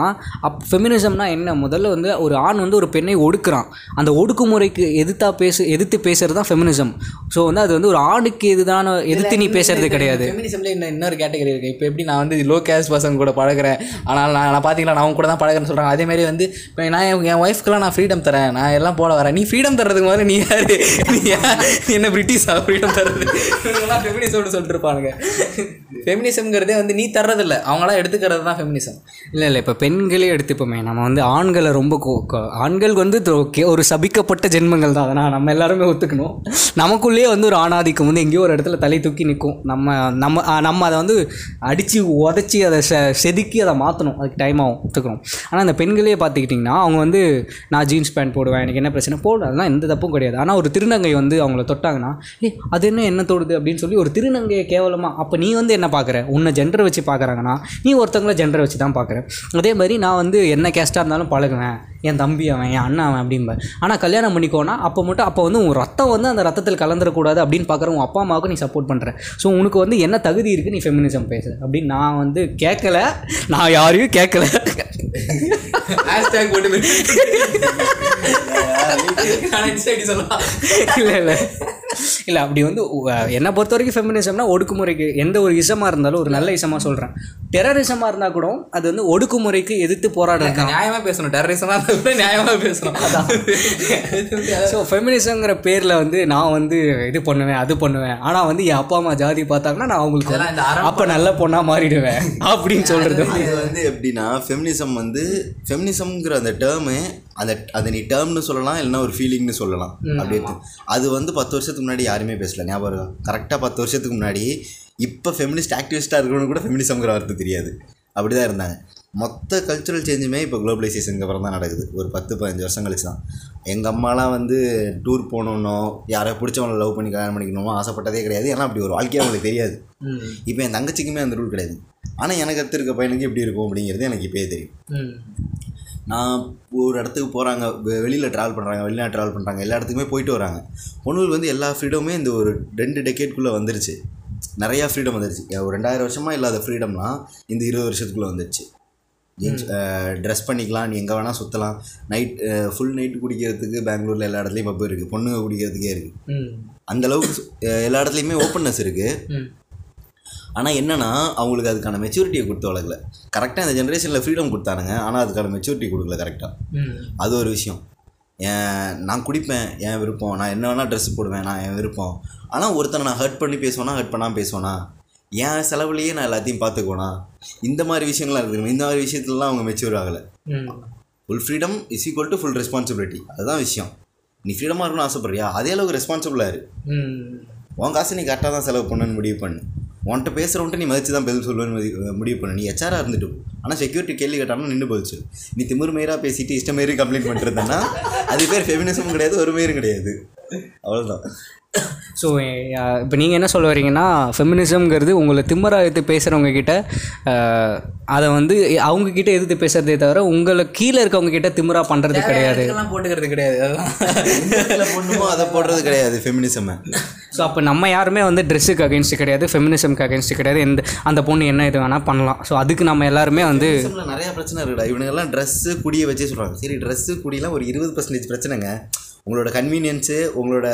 அப் ஃபெமினிசம்னா என்ன? முதல்ல வந்து ஒரு ஆண் வந்து ஒரு பெண்ணை ஒடுக்குறான். அந்த ஒடுக்குமுறைக்கு எதிர்த்தா பேசு எதிர்த்து பேசுறது தான் ஃபெமினிசம் ஸோ வந்து அது வந்து ஒரு ஆணுக்கு எதுதான எதிர்த்து நீ பேசுறது கிடையாது. ஃபெமினிசம்ல இன்னும் இன்னொரு கேட்டகரி இருக்குது இப்போ எப்படி நான் வந்து லோ கேஸ்ட் பசங்க கூட பழகுறேன் ஆனால் நான் நான் பார்த்தீங்களா நான் அவங்க கூட தான் பழகுறேன்னு சொல்கிறாங்க அதே மாதிரி வந்து இப்போ நான் என் ஒய்ஃப்க்குலாம் நான் ஃப்ரீடம் தரேன். நான் எல்லாம் போட வரேன். நீ ஃப்ரீடம் தர்றதுக்கு முதல்ல நீ யாரு? நீ என்ன பிரிட்டிஷா ஃப்ரீடம் தர்றது? ஃபெமினிசம்னு சொல்லிட்டு இருப்பானுங்க. ஃபெமினிசம்ங்கிறதே வந்து நீ தர்றதில்ல. அவங்களாம் எடுத்துக்கிறது தான் ஃபெமினிசம் இல்லை இல்லை இப்போ பெண்களே எடுத்துப்போமே. நம்ம வந்து ஆண்களை ரொம்ப கோ- ஆண்கள் வந்து ஒரு சபிக்கப்பட்ட ஜென்மங்கள் தான். அதனால் நம்ம எல்லாருமே ஒத்துக்கணும். நமக்குள்ளேயே வந்து ஒரு ஆணாதிக்கம் வந்து எங்கேயோ ஒரு இடத்துல தலை தூக்கி நிற்கும் நம்ம நம்ம நம்ம அதை வந்து அடித்து உதச்சி அதை செ செதுக்கி அதை மாற்றணும் அதுக்கு டைம் ஆகும். ஒத்துக்கணும். ஆனால் அந்த பெண்களே பார்த்துக்கிட்டிங்கன்னா அவங்க வந்து நான் ஜீன்ஸ் பேண்ட் போடுவேன் எனக்கு என்ன பிரச்சனை? போடு. அதெல்லாம் எந்த தப்பும் கிடையாது. ஆனால் ஒரு திருநங்கை வந்து அவங்கள தொட்டாங்கன்னா ஏ அது என்ன என்ன தொடுது? அப்படின்னு சொல்லி ஒரு திருநங்கையை கேவலமாக அப்போ நீ வந்து என்ன பார்க்குற உன்னை ஜெண்டரை வச்சு பார்க்குறாங்கன்னா நீ ஒருத்தவங்கள ஜெண்டரை வச்சு தான் பார்க்குற அதே மாதிரி நான் வந்து என்ன கேஸ்ட்டாக இருந்தாலும் பழகுவேன். என் தம்பி அவன் என் அண்ணன் அவன் அப்படிம்பேன் ஆனால் கல்யாணம் பண்ணிக்கோனா அப்போ மட்டும் அப்போ வந்து உன் ரத்தம் வந்து அந்த ரத்தத்தில் கலந்துடக்கூடாது அப்படின்னு பார்க்குற உன் அப்பா அம்மாவுக்கு நீ சப்போர்ட் பண்ணுற ஸோ உனக்கு வந்து என்ன தகுதி இருக்குது நீ ஃபெமினிசம் பேசு. அப்படின்னு நான் வந்து கேட்கல நான் யாரையும் கேட்கல ஹேஷ்டேக் போட்டு சொல்லலாம் இல்லை இல்லை. இல்லை அப்படி வந்து என்னை பொறுத்த வரைக்கும் ஃபெமினிசம்னா ஒடுக்குமுறைக்கு எந்த ஒரு இசமாக இருந்தாலும் ஒரு நல்ல இசமாக சொல்கிறேன் டெரரிசமாக இருந்தால் கூட அது வந்து ஒடுக்குமுறைக்கு எதிர்த்து போராடுறது தான். நியாயமா பேசணும். டெரரிசமா நியாயமா பேசணும். ஸோ ஃபெமினிசம்ங்கிற பேரில் வந்து நான் வந்து இது பண்ணுவேன் அது பண்ணுவேன். ஆனால் வந்து என் அப்பா அம்மா ஜாதி பார்த்தாங்கன்னா நான் அவங்களுக்கு அப்போ நல்ல பொண்ணாக மாறிடுவேன் அப்படின்னு சொல்கிறது இது வந்து எப்படின்னா ஃபெமினிசம் வந்து ஃபெமினிசம்ங்கிற அந்த டேர்மு அந்த அதை நீ டேர்ம்னு சொல்லலாம் இல்லைன்னா ஒரு ஃபீலிங்னு சொல்லலாம். அப்படி அது வந்து பத்து வருஷத்துக்கு முன்னாடி யாருமே பேசல. ஞாபகம் கரெக்டாக பத்து வருஷத்துக்கு முன்னாடி இப்போ ஃபெமினிஸ்ட் ஆக்டிவிஸ்ட்டாக இருக்கிறவங்க கூட ஃபெமினிசம்ங்கிற வார்த்தை தெரியாது. அப்படி தான் இருந்தாங்க. மொத்த கல்ச்சுரல் சேஞ்சுமே இப்போ குளோபலைசேஷனுக்கு அப்புறம் தான் நடக்குது. ஒரு பத்து பதினஞ்சு வருஷம் கழிச்சு தான். எங்கள் அம்மாலாம் வந்து டூர் போகணுன்னோ யாரை பிடிச்சவங்களை லவ் பண்ணி கல்யாணம் பண்ணிக்கணுமோ ஆசைப்பட்டதே கிடையாது. ஏன்னா அப்படி ஒரு வாழ்க்கையே அவங்களுக்கு தெரியாது. இப்போ என் தங்கச்சிக்குமே அந்த ரூல் கிடையாது. ஆனால் எனக்கு இருக்க பையனுக்கு எப்படி இருக்கும் அப்படிங்கிறது எனக்கு இப்போயே தெரியும். நான் ஒரு இடத்துக்கு போகிறாங்க வெளியில் ட்ராவல் பண்ணுறாங்க வெளிநாடு ட்ராவல் பண்ணுறாங்க எல்லா இடத்துக்குமே போயிட்டு வராங்க. பொண்ணுங்களுக்கு வந்து எல்லா ஃப்ரீடமுமே இந்த ஒரு ரெண்டு டெக்கேட்குள்ளே வந்துருச்சு. நிறையா ஃப்ரீடம் வந்துருச்சு. ஒரு ரெண்டாயிரம் வருஷமாக இல்லாத ஃப்ரீடம்லாம் இந்த இருபது வருஷத்துக்குள்ளே வந்துருச்சு. ஜீன்ஸ் ட்ரெஸ் பண்ணிக்கலாம் நீ எங்கே வேணால் சுற்றலாம் நைட் ஃபுல் நைட்டு குடிக்கிறதுக்கு பெங்களூரில் எல்லா இடத்துலையும் பப்பு இருக்குது பொண்ணுங்க குடிக்கிறதுக்கே இருக்குது அந்த அளவுக்கு சு- அஹ் எல்லா இடத்துலையுமே ஓப்பன்னஸ் இருக்குது ஆனால் என்னன்னா அவங்களுக்கு அதுக்கான மெச்சூரிட்டியை கொடுத்து வளர்க்கல. கரெக்டாக இந்த ஜென்ரேஷனில் ஃப்ரீடம் கொடுத்தானுங்க ஆனால் அதுக்கான மெச்சூரிட்டி கொடுக்கல கரெக்டாக அது ஒரு விஷயம். நான் குடிப்பேன் என் விருப்பம்? நான் என்ன வேணால் ட்ரெஸ் போடுவேன் நான் என் விருப்பம். ஆனால் ஒருத்தனை நான் ஹர்ட் பண்ணி பேசுவேனா ஹர்ட் பண்ணாமல் பேசுவேனா? என் செலவுலேயே நான் எல்லாத்தையும் பார்த்துக்குவேனா? இந்த மாதிரி விஷயங்கள்லாம் இருக்குது இந்த மாதிரி விஷயத்துலலாம் அவங்க மெச்சூர் ஆகலை. Full freedom is equal to full responsibility அதுதான் விஷயம். நீ ஃப்ரீடமாக இருக்கணும்னு ஆசைப்படுறியா? அதே அளவுக்கு ரெஸ்பான்சிபிளாக இரு. உன் காசு நீ கரெக்டாக தான் செலவு பண்ணணும்னு முடிவு பண்ணு. உன்கிட்ட பேசுகிறவன்ட்டு நீ மதித்து தான் பதில் சொல்லுவேன்னு முடிவு பண்ணு. நீ எச்ஆராக இருந்துட்டு ஆனால் செக்யூரிட்டி கேள்வி கேட்டாலும் நின்று பதில் நீ திமிர்மயிராக பேசிட்டு இஷ்டமேரி கம்ப்ளைண்ட் பண்ணுறதுன்னா அது பேர் ஃபெமினிசமும் கிடையாது ஒரு பேரும் கிடையாது. அவ்வளோதான் ஸோ இப்போ நீங்கள் என்ன சொல்ல வரீங்கன்னா ஃபெமினிசம்ங்கிறது உங்களை திம்மரா எடுத்து பேசுகிறவங்க கிட்ட அதை வந்து அவங்க கிட்ட எதிர்த்து பேசுறதே தவிர உங்களை கீழே இருக்கவங்க கிட்ட திமிரா பண்ணுறது கிடையாது. போட்டுக்கிறது கிடையாது? பொண்ணுமோ அதை போடுறது கிடையாது ஃபெமினிசமை ஸோ அப்போ நம்ம யாருமே வந்து ட்ரெஸ்ஸுக்கு அகேன்ஸ்ட் கிடையாது ஃபெமினிசம்க்கு அகேன்ஸ்ட் கிடையாது. எந்த அந்த பொண்ணு என்ன இது வேணால் பண்ணலாம். ஸோ அதுக்கு நம்ம எல்லாருமே வந்து நிறைய பிரச்சனை இருக்குடா. இவனுங்கெல்லாம் ட்ரெஸ்ஸு குடியை வச்சே சொல்கிறாங்க சரி ட்ரெஸ்ஸு குடியெலாம் ஒரு இருபது பர்சன்டேஜ் பிரச்சனைங்க. உங்களோட கன்வீனியன்ஸு உங்களோட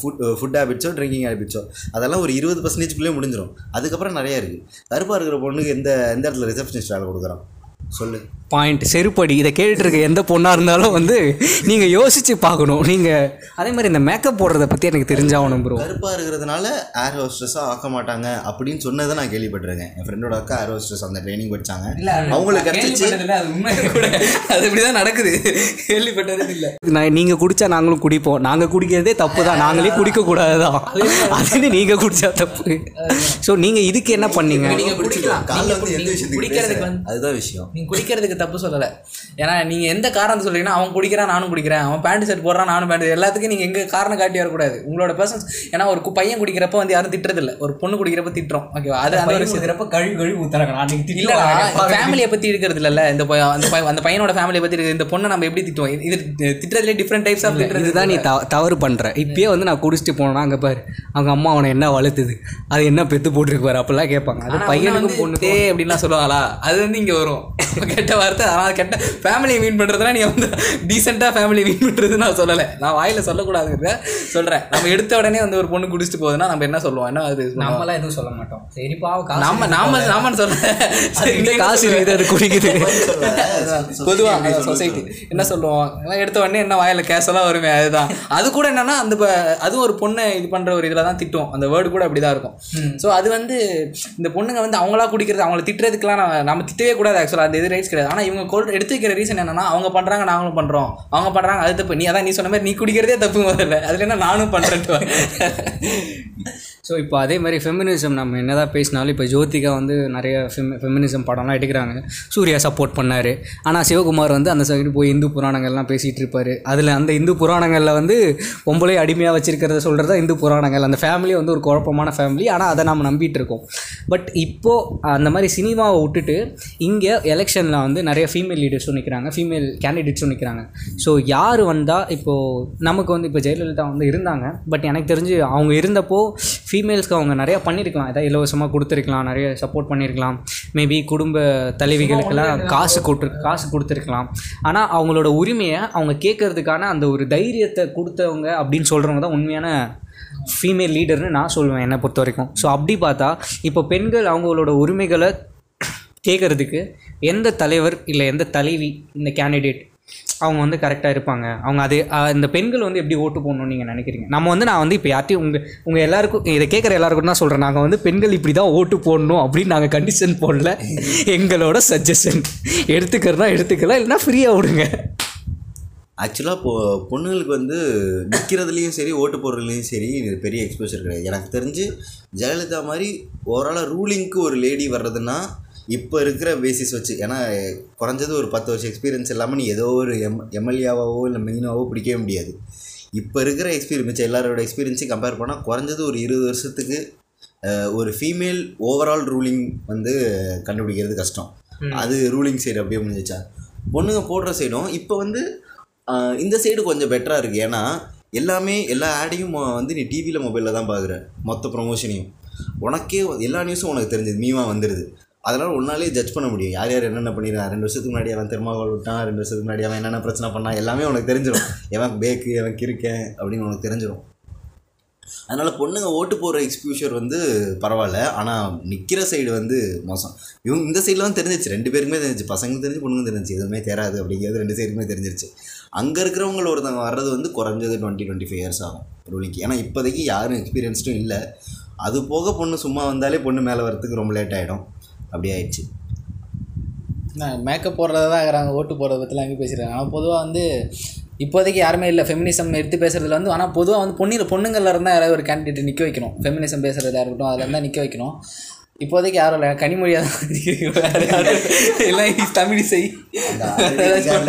ஃபுட் ஃபுட் ஹேபிட்ஸோ ட்ரிங்கிங் ஹேபிட்ஸோ அதெல்லாம் ஒரு இருபது பர்சன்டேஜ்குள்ளே முடிஞ்சிடும் அதுக்கப்புறம் நிறையா இருக்குது கருப்பாக இருக்கிற பொண்ணுக்கு எந்த எந்த இடத்துல ரிசப்ஷனிஸ்ட் வேலை கொடுக்குறான்? சொல்லு. பாயிண்ட் செருப்படி. இதை கேட்டுட்டு இருக்க எந்த பொண்ணாக இருந்தாலும் வந்து நீங்கள் யோசித்து பார்க்கணும். நீங்கள் அதே மாதிரி இந்த மேக்கப் போடுறத பற்றி எனக்கு தெரிஞ்சாகணும் ப்ரோ கருப்பாக இருக்கிறதுனால ஏர் ஹோஸ்டஸாக ஆக்க மாட்டாங்க அப்படின்னு சொன்னதை நான் கேள்விப்பட்டிருக்கேன். என் ஃப்ரெண்டோட அக்கா ஏர் ஹோஸ்டஸ் அந்த ட்ரைனிங் படிச்சாங்க. அவங்களுக்கு கிடைச்சிச்சு. அது உண்மை கூட. அது இப்படிதான் நடக்குது. கேள்விப்பட்டது இல்லை. நான் நீங்கள் குடித்தா நாங்களும் குடிப்போம். நாங்கள் குடிக்கிறதே தப்பு தான். நாங்களே குடிக்கக்கூடாது தான் அதுன்னு நீங்கள் குடித்தா தப்பு. ஸோ நீங்கள் இதுக்கு என்ன பண்ணீங்க? நீங்க குடிக்கலாம். காலைல நீங்க வந்து எந்த விஷயத்துக்கு குடிக்கிறதுக்கு அதுதான் விஷயம். நீங்க குடிக்கிறதுக்கு தப்பு சொல்லலை. ஏன்னா நீங்க எந்த காரணத்தை சொல்றீங்கன்னா அவன் குடிக்கிறான் நானும் குடிக்கிறேன். அவன் பேண்ட் ஷர்ட் போடுறான் நானும் பேண்ட் எல்லாத்துக்கும் நீங்க எங்க காரணம் காட்டி வரக்கூடாது. உங்களோட பர்சன்ஸ் ஏன்னா ஒரு பையன் குடிக்கிறப்ப வந்து யாரும் திட்டுறது இல்ல ஒரு பொண்ணு குடிக்கிறப்ப திட்டுறோம். ஓகேவா அது அந்த ஒரு விஷயம். கழுவி கழுவி ஊத்துறாங்க. இல்ல ஃபேமிலியை பத்தி இருக்கிறது இல்ல. இந்த அந்த அந்த பையனோட ஃபேமிலியை இருக்குது இந்த பொண்ணை நம்ம எப்படி திட்டுவோம்? இது- இது திட்டுறதுல டிஃப்ரெண்ட் டைப்ஸ் ஆஃப் திட்டுறது இதுதான் நீ தவ தவறு பண்ணுற இப்பயே வந்து நான் குடிச்சிட்டு போனேன்னா அங்கே பாரு. அவங்க அம்மா அவனை என்ன வளர்த்துது? அது என்ன பெத்து போட்டிருக்கு பாரு? அப்படிலாம் கேட்பாங்க. அது பையனுக்கும் பொண்ணு பொண்ணு அப்படின்லாம் சொல்லுவாங்களா? அது வந்து இங்க வரும். கெட்ட வார்த்தை ஆனால் கெட்ட ஃபேமிலியை மீன் பண்றதுனா நீ வந்து டீசெண்டா ஃபேமிலியை மீன் பண்றது நான் சொல்லலை. நான் வாயில சொல்லக்கூடாதுங்கிறத சொல்றேன். நம்ம எடுத்த உடனே வந்து ஒரு பொண்ணு குடிச்சிட்டு போகுதுன்னா நம்ம என்ன சொல்லுவோம்? என்ன அது நம்மளாம் எதுவும் சொல்ல மாட்டோம். சரி பாவம் நாம நாம நாம சொல்றேன். சரி, நீ காசு இருக்குது அது குடிக்குது. பொதுவா சொசைட்டி என்ன சொல்லுவோம்? எல்லாம் எடுத்த உடனே என்ன வாயில கேஷெல்லாம் வருமே அதுதான். அது கூட என்னன்னா அந்த அதுவும் ஒரு பொண்ணை இது பண்ற ஒரு இதுல தான் திட்டும் அந்த வேர்டு கூட அப்படிதான் இருக்கும். ஸோ அது வந்து இந்த பொண்ணுங்க வந்து அவங்களா குடிக்கிறது அவங்கள திட்டுறதுக்குலாம் நம்ம நம்ம திட்டவே கூடாது ஆக்சுவலாக அந்த இது ரைட்ஸ் கிடையாது. ஆனால் இவங்க கொள் எடுத்து வைக்கிற ரீசன் என்னன்னா அவங்க பண்றாங்க நாங்களும் பண்றோம். அவங்க பண்றாங்க அது தப்பு. நீ அதான் நீ சொன்ன மாதிரி நீ குடிக்கிறதே தப்பு முதல்ல. அதுல என்ன நானும் பண்றேன் ஸோ இப்போ அதே மாதிரி ஃபெமினிசம் நம்ம என்னதான் பேசினாலும் இப்போ ஜோதிகா வந்து நிறைய ஃபெம் ஃபெமினிசம் படம்லாம் எடுக்கிறாங்க. சூர்யா சப்போர்ட் பண்ணார். ஆனால் சிவகுமார் வந்து அந்த சைடு போய் இந்து புராணங்கள்லாம் பேசிகிட்டு இருப்பார். அதில் அந்த இந்து புராணங்களில் வந்து பொம்பளை அடிமையாக வச்சுருக்கிறத சொல்கிறது தான் இந்து புராணங்கள். அந்த ஃபேமிலி வந்து ஒரு குழப்பமான ஃபேமிலி ஆனால் அதை நம்ம நம்பிட்டு இருக்கோம். பட் இப்போது அந்த மாதிரி சினிமாவை விட்டுட்டு இங்கே எலெக்ஷனில் வந்து நிறைய ஃபீமேல் லீடர்ஸும் நிற்கிறாங்க ஃபீமேல் கேண்டிடேட்ஸும் நிற்கிறாங்க ஸோ யார் வந்தால் இப்போது நமக்கு வந்து இப்போ ஜெயலலிதா வந்து இருந்தாங்க. பட் எனக்கு தெரிஞ்சு அவங்க இருந்தப்போ ஃபீமேல்ஸ்க்கு அவங்க நிறையா பண்ணியிருக்கலாம் ஏதாவது இலவசமாக கொடுத்துருக்கலாம் நிறைய சப்போர்ட் பண்ணியிருக்கலாம் மேபி குடும்ப தலைவிகளுக்கெல்லாம் காசு கொடுத்து காசு கொடுத்துருக்கலாம். ஆனால் அவங்களோட உரிமையை அவங்க கேட்கறதுக்கான அந்த ஒரு தைரியத்தை கொடுத்தவங்க அப்படின்னு சொல்கிறவங்க தான் உண்மையான ஃபீமேல் லீடர்னு நான் சொல்லுவேன் என்னை பொறுத்த வரைக்கும் ஸோ அப்படி பார்த்தா இப்போ பெண்கள் அவங்களோட உரிமைகளை கேட்குறதுக்கு எந்த தலைவர் இல்லை எந்த தலைவி இந்த கேண்டிடேட் அவங்க வந்து கரெக்டாக இருப்பாங்க. அவங்க அது இந்த பெண்கள் வந்து எப்படி ஓட்டு போடணும்னு நீங்கள் நினைக்கிறீங்க? நம்ம வந்து நான் வந்து இப்போ யார்ட்டையும் உங்கள் உங்கள் எல்லாருக்கும் இதை கேட்குற எல்லாருக்கும் தான் சொல்கிறேன் நாங்கள் வந்து பெண்கள் இப்படி தான் ஓட்டு போடணும் அப்படின்னு நாங்கள் கண்டிஷன் போடல. எங்களோட சஜஷன் எடுத்துக்கிறதா எடுத்துக்கலாம் இல்லைன்னா ஃப்ரீயாக விடுங்க. ஆக்சுவலாக இப்போ பொண்ணுங்களுக்கு வந்து நிற்கிறதுலையும் சரி ஓட்டு போடுறதுலேயும் சரி இது பெரிய எக்ஸ்போஷர் கிடையாது. எனக்கு தெரிஞ்சு ஜெயலலிதா மாதிரி ஓவராலாக ரூலிங்க்கு ஒரு லேடி வர்றதுன்னா இப்போ இருக்கிற பேசிஸ் வச்சு ஏன்னா குறைஞ்சது ஒரு பத்து வருஷம் எக்ஸ்பீரியன்ஸ் இல்லாமல் நீ ஏதோ ஒரு எம் எம்எல்ஏவாவோ இல்லை மெயினாவோ பிடிக்கவே முடியாது. இப்போ இருக்கிற எக்ஸ்பீரியன்ஸ் மிச்சம் எல்லாரோட எக்ஸ்பீரியன்ஸையும் கம்பேர் பண்ணால் குறைஞ்சது ஒரு இருபது வருஷத்துக்கு ஒரு ஃபீமேல் ஓவரால் ரூலிங் வந்து கண்டுபிடிக்கிறது கஷ்டம். அது ரூலிங் சைடு அப்படியே முடிஞ்சிச்சா? பொண்ணுங்க போடுற சைடும் இப்போ வந்து இந்த சைடு கொஞ்சம் பெட்டராக இருக்குது ஏன்னா எல்லாமே எல்லா ஆடையும் வந்து நீ டிவியில் மொபைலில் தான் பார்க்குற மொத்த ப்ரொமோஷனையும் உனக்கே எல்லா நியூஸும் உனக்கு தெரிஞ்சது. மீமா வந்துடுது அதனால் உன்னாலே ஜட்ஜ் பண்ண முடியும். யார் யார் என்னென்ன பண்ணிருக்கான் ரெண்டு வருஷத்துக்கு முன்னாடி அவன் திருமாவளவு விட்டான் ரெண்டு வருஷத்துக்கு முன்னாடி அவன் என்னென்ன பிரச்சனை பண்ணான் எல்லாமே உனக்கு தெரிஞ்சிடும் எவன் பேக்கு எவன் கிறுக்கேன் அப்படின்னு உனக்கு தெரிஞ்சிடும் அதனால் பொண்ணுங்க ஓட்டு போடுற எக்ஸ்பியூஷர் வந்து பரவாயில்ல. ஆனால் நிற்கிற சைடு வந்து மோசம். இவங்க இந்த சைடில் வந்து தெரிஞ்சிச்சு. ரெண்டு பேருக்குமே தெரிஞ்சிச்சு. பசங்களுக்கு தெரிஞ்சு பொண்ணுங்க தெரிஞ்சிச்சு. எதுவுமே தேராது அப்படிங்கிறது ரெண்டு சைடுமே தெரிஞ்சிருச்சு. அங்கே இருக்கிறவங்கள ஒருத்தவங்க வர்றது வந்து குறைஞ்சது டுவெண்ட்டி டுவெண்ட்டி ஃபைவ் இயர்ஸ் ஆகும். ரூலிங்க்கு ஏன்னா இப்போதைக்கு யாரும் எக்ஸ்பீரியன்ஸ்டும் இல்லை. அது போக பொண்ணு சும்மா வந்தாலே பொண்ணு மேலே வரத்துக்கு ரொம்ப லேட் ஆகிடும் அப்படி ஆயிடுச்சு. மேக்கப் போடுறதா தான் இருக்கிறாங்க ஓட்டு போடுறத பற்றிலாம் அங்கே பேசுகிறாங்க ஆனால் பொதுவாக வந்து இப்போதைக்கு யாருமே இல்லை. ஃபெமினிசம் எடுத்து பேசுறதுல வந்து ஆனால் பொதுவாக வந்து பொண்ணில் பொண்ணுங்களில் இருந்தால் யாராவது ஒரு கேண்டிடேட் நிற்க வைக்கணும். ஃபெமினிசம் பேசுகிறதா இருக்கட்டும் அதில் இருந்தால் நிற்க வைக்கணும். இப்போதைக்கு யாரும் இல்லை கனிமொழியாக தான் எல்லாம் தமிழ் செய்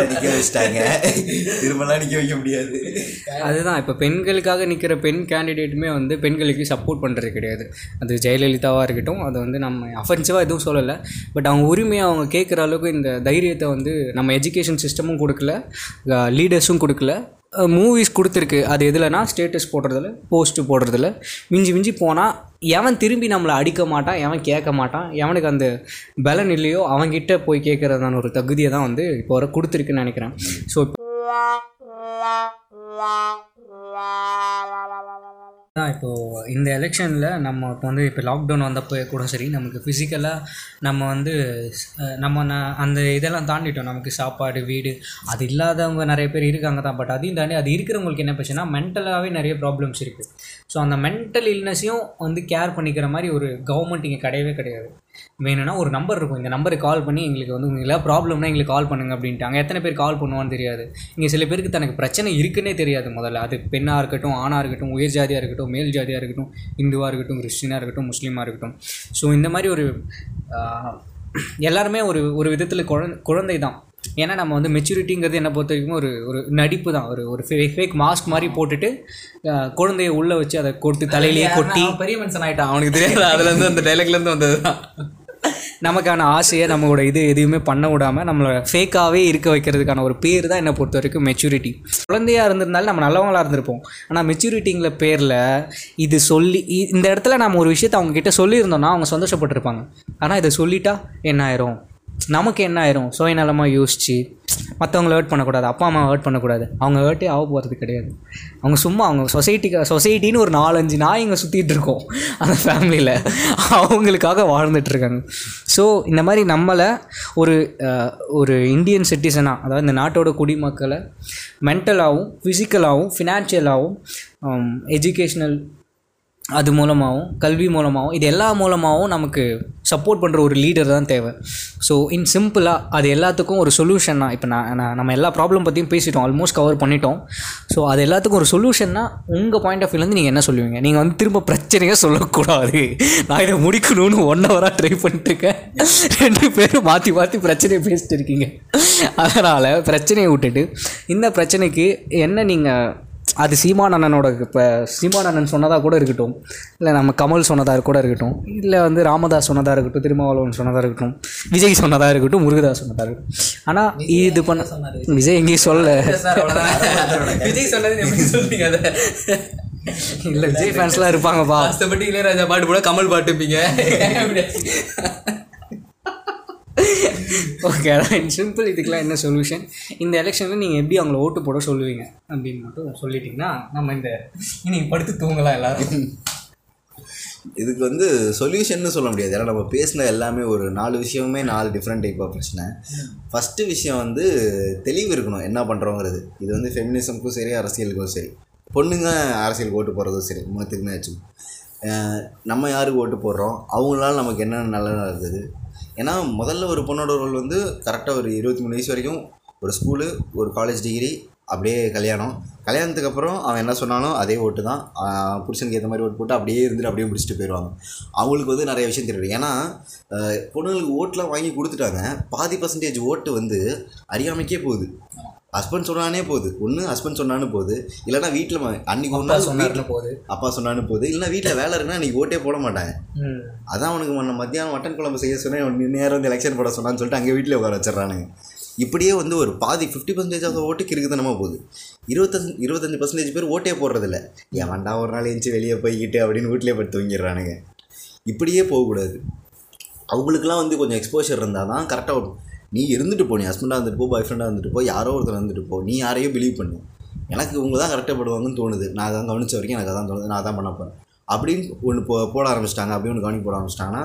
நிற்க வச்சிட்டாங்க. திரும்பலாம் நிற்க வைக்க முடியாது. அதுதான் இப்போ பெண்களுக்காக நிற்கிற பெண் கேண்டிடேட்டுமே வந்து பெண்களுக்கு சப்போர்ட் பண்ணுறது கிடையாது. அது ஜெயலலிதாவாக இருக்கட்டும் அது வந்து நம்ம அஃபென்சிவாக எதுவும் சொல்லலை. பட் அவங்க உரிமையை அவங்க கேட்குற அளவுக்கு இந்த தைரியத்தை வந்து நம்ம எஜுகேஷன் சிஸ்டமும் கொடுக்கல லீடர்ஸும் கொடுக்கல. மூவிஸ் கொடுத்துருக்கு. அது எதுலனா ஸ்டேட்டஸ் போடுறதில் போஸ்ட்டு போடுறதில். மிஞ்சி மிஞ்சி போனால் எவன் திரும்பி நம்மளை அடிக்க மாட்டான் எவன் கேட்க மாட்டான் எவனுக்கு அந்த பலன் இல்லையோ அவன்கிட்ட போய் கேட்குறதான ஒரு தகுதியை தான் வந்து இப்போ வர கொடுத்துருக்குன்னு நினைக்கிறேன். ஸோ தான் இப்போது இந்த எலெக்ஷனில் நம்ம இப்போ வந்து இப்போ லாக்டவுன் வந்தப்போ கூட சரி நமக்கு ஃபிசிக்கலாக நம்ம வந்து நம்ம ந- அந்த இதெல்லாம் தாண்டிட்டோம். நமக்கு சாப்பாடு வீடு அது இல்லாதவங்க நிறைய பேர் இருக்காங்க தான். பட் அதையும் தாண்டி அது இருக்கிறவங்களுக்கு என்ன பிரச்சனைனா மென்டலாகவே நிறைய ப்ராப்ளம்ஸ் இருக்குது ஸோ அந்த மென்டல் இல்னஸையும் வந்து கேர் பண்ணிக்கிற மாதிரி ஒரு கவர்மெண்ட் இங்கே கிடையவே கிடையாது. வேணும்னா ஒரு நம்பர் இருக்கும். இந்த நம்பருக்கு கால் பண்ணி எங்களுக்கு வந்து உங்களுக்கு ஏதாவது ப்ராப்ளம்னா எங்களுக்கு கால் பண்ணுங்க அப்படின்ட்டாங்க. எத்தனை பேர் கால் பண்ணுவான்னு தெரியாது. இங்கே சில பேருக்கு தனக்கு பிரச்சனை இருக்குன்னே தெரியாது முதல்ல. அது பெண்ணாக இருக்கட்டும் ஆணாக இருக்கட்டும் உயர் ஜாதியாக இருக்கட்டும் மேல் ஜாதியாக இருக்கட்டும் இந்துவாக இருக்கட்டும் கிறிஸ்டினாக இருக்கட்டும் முஸ்லீமாக இருக்கட்டும். ஸோ இந்த மாதிரி ஒரு எல்லாருமே ஒரு ஒரு விதத்தில் குழந்தை குழந்தை தான் ஏன்னா நம்ம வந்து மெச்சூரிட்டிங்கிறது என்ன பொறுத்த வரைக்கும் ஒரு ஒரு நடிப்பு தான். ஒரு ஒரு ஃபேக் மாஸ்க் மாதிரி போட்டுட்டு குழந்தைய உள்ளே வச்சு அதை கொடுத்து தலையிலேயே கொட்டி பெரிய மனுஷன் ஆயிட்டான். அவனுக்கு தெரியாது. அதுலேருந்து அந்த டைலாக்லேருந்து வந்தது தான். நமக்கான ஆசையை நம்மளோட இது எதுவுமே பண்ண விடாமல் நம்மளை ஃபேக்காகவே இருக்க வைக்கிறதுக்கான ஒரு பேர் தான் என்னை பொறுத்த வரைக்கும் மெச்சூரிட்டி குழந்தையாக இருந்திருந்தாலும் நம்ம நல்லவங்களா இருந்திருப்போம். ஆனால் மெச்சூரிட்டிங்கிற பேரில் இது சொல்லி இந்த இடத்துல நம்ம ஒரு விஷயத்தை அவங்க கிட்ட சொல்லியிருந்தோம்னா அவங்க சந்தோஷப்பட்டிருப்பாங்க. ஆனால் இதை சொல்லிட்டா என்ன ஆயிரும்? நமக்கு என்ன ஆயிரும்? சுயநலமாக யோசிச்சு மற்றவங்கள ஹர்ட் பண்ணக்கூடாது. அப்பா அம்மா ஹர்ட் பண்ணக்கூடாது. அவங்க ஹர்ட்டே ஆக போகிறது கிடையாது. அவங்க சும்மா அவங்க சொசைட்டிக்கு சொசைட்டின்னு ஒரு நாலஞ்சு நாய் இங்கே சுற்றிட்டு இருக்கோம். அந்த ஃபேமிலியில் அவங்களுக்காக வாழ்ந்துட்டுருக்காங்க ஸோ இந்த மாதிரி நம்மளை ஒரு ஒரு இந்தியன் சிட்டிசனாக அதாவது இந்த நாட்டோட குடிமக்களை மென்டலாகவும் ஃபிசிக்கலாகவும் ஃபினான்ஷியலாகவும் எஜுகேஷ்னல் அது மூலமாகவும் கல்வி மூலமாகவும் இது எல்லா மூலமாகவும் நமக்கு சப்போர்ட் பண்ணுற ஒரு லீடர் தான் தேவை. ஸோ இன் சிம்பிளாக அது எல்லாத்துக்கும் ஒரு சொல்யூஷன்னா இப்போ நான் நம்ம எல்லா ப்ராப்ளம் பற்றியும் பேசிட்டோம் ஆல்மோஸ்ட் கவர் பண்ணிட்டோம். ஸோ அது எல்லாத்துக்கும் ஒரு சொல்யூஷன்னா உங்கள் பாயிண்ட் ஆஃப் வியூலேருந்து நீங்கள் என்ன சொல்லுவீங்க? நீங்கள் வந்து திரும்ப பிரச்சனையே சொல்லக்கூடாது. நான் இதை முடிக்கணும்னு ஒன் ஹவராக ட்ரை பண்ணிட்டு இருக்கேன் ரெண்டு பேரும் மாற்றி மாற்றி பிரச்சனையை பேசிட்டு இருக்கீங்க. அதனால் பிரச்சனையை விட்டுட்டு இந்த பிரச்சனைக்கு என்ன நீங்கள் அது சீமான் அண்ணனோட இப்போ சீமான் அண்ணன் சொன்னதாக கூட இருக்கட்டும். இல்லை நம்ம கமல் சொன்னதாக கூட இருக்கட்டும். இல்லை வந்து ராமதாஸ் சொன்னதாக இருக்கட்டும் திருமாவளவன் சொன்னதாக இருக்கட்டும் விஜய் சொன்னதாக இருக்கட்டும் முருகதாஸ் சொன்னதாக இருக்கட்டும். ஆனால் இது பண்ண விஜய் எங்கேயும் அவ்வளோதான் விஜய் சொன்னது இல்லை விஜய் ஃபேன்ஸ்லாம் இருப்பாங்கப்பா. ஆசைப்பட்டு இளையராஜா பாட்டு போட கமல் பாட்டுப்பீங்க ஓகே அதான். சிம்பிள் இதுக்கெலாம் என்ன சொல்யூஷன் இந்த எலெக்ஷனில் நீங்கள் எப்படி அவங்கள ஓட்டு போட சொல்லுவீங்க? அப்படின்னு மட்டும் சொல்லிட்டீங்கன்னா நம்ம இந்த இன்னைக்கு படுத்து தூங்கலாம் எல்லாரும். இதுக்கு வந்து சொல்யூஷன்னு சொல்ல முடியாது. ஏன்னா நம்ம பேசின எல்லாமே ஒரு நாலு விஷயமுமே நாலு டிஃப்ரெண்ட் டைப் ஆஃப் பிரச்சனை. ஃபஸ்ட்டு விஷயம் வந்து தெளிவு இருக்கணும். என்ன பண்ணுறோங்கிறது இது வந்து ஃபெமினிசம்க்கும் சரி அரசியலுக்கும் சரி. பொண்ணுங்க அரசியலுக்கு ஓட்டு போடுறதும் சரி. மூணுத்துக்குமே வச்சுக்கோங்க. நம்ம யாருக்கு ஓட்டு போடுறோம்? அவங்களால நமக்கு என்னென்ன நல்லது இருக்குது? ஏன்னா முதல்ல ஒரு பொண்ணோட ரோல் வந்து கரெக்டாக ஒரு இருபத்தி மூணு வயசு வரைக்கும் ஒரு ஸ்கூலு ஒரு காலேஜ் டிகிரி அப்படியே கல்யாணம். கல்யாணத்துக்கு அப்புறம் அவன் என்ன சொன்னாலும் அதே ஓட்டு தான். புருஷனுக்கு ஏற்ற மாதிரி ஓட்டு போட்டு அப்படியே இருந்துட்டு அப்படியே முடிச்சுட்டு போயிடுவாங்க அவங்களுக்கு வந்து நிறைய விஷயம் தெரியும் ஏன்னா பொண்ணுங்களுக்கு ஓட்டெலாம் வாங்கி கொடுத்துட்டாங்க. பாதி பர்சன்டேஜ் ஓட்டு வந்து அறியாமைக்கே போகுது. ஹஸ்பண்ட் சொன்னானே போகுது ஒன்று ஹஸ்பண்ட் சொன்னான்னு போகுது இல்லைன்னா வீட்டில் அன்னைக்கு நாள் சொன்னார்னு வீட்டில் போகுது அப்பா சொன்னான்னு போகுது இல்லைன்னா வீட்டில் வேலை இருக்குன்னா அன்றைக்கி ஓட்டே போட மாட்டாங்க. அதான் அவனுக்கு முன்ன மத்தியானம் மட்டன் குழம்பு செய்ய சொன்னேன். நேரம் வந்து எலெக்ஷன் போட சொன்னான்னு சொல்லிட்டு அங்கே வீட்டில் உட்கார வச்சிடறானுங்க. இப்படியே வந்து ஒரு பாதி ஃபிஃப்டி பர்சன்டேஜ் ஆஃப் ஓட்டுக்கு இருக்குதுனமாக போகுது. இருபத்தஞ்சு இருபத்தஞ்சு பர்சன்டேஜ் பேர் ஓட்டே போடுறதில்ல. ஏன்டா ஒரு நாள் எழுந்துச்சு வெளியே போய்கிட்டு அப்படின்னு வீட்டிலே படுத்து தூங்கிடுறானுங்க. இப்படியே போகக்கூடாது. அவங்களுக்குலாம் வந்து கொஞ்சம் எக்ஸ்போஷர் இருந்தால் தான் கரெக்டாக வரும் நீ இருந்துட்டு போ நீ ஹஸ்பண்டாக இருந்துட்டு போ பாய் ஃப்ரெண்டாக இருந்துட்டு போ யாரோ ஒருத்தர் இருந்துட்டு போ நீ யாரையோ பிலீவ் பண்ணு. எனக்கு இவங்க தான் கரெக்டாக படுவாங்கன்னு தோணுது. நான் அதான் கவனிச்ச வரைக்கும் எனக்கு அதான் தோணுது. நான் அதான் பண்ண போகிறேன் அப்படின்னு ஒன்று போ போட ஆரம்பிச்சிட்டாங்க. அப்படி ஒன்று கவனிக்க போட ஆரம்பிச்சிட்டாங்கன்னா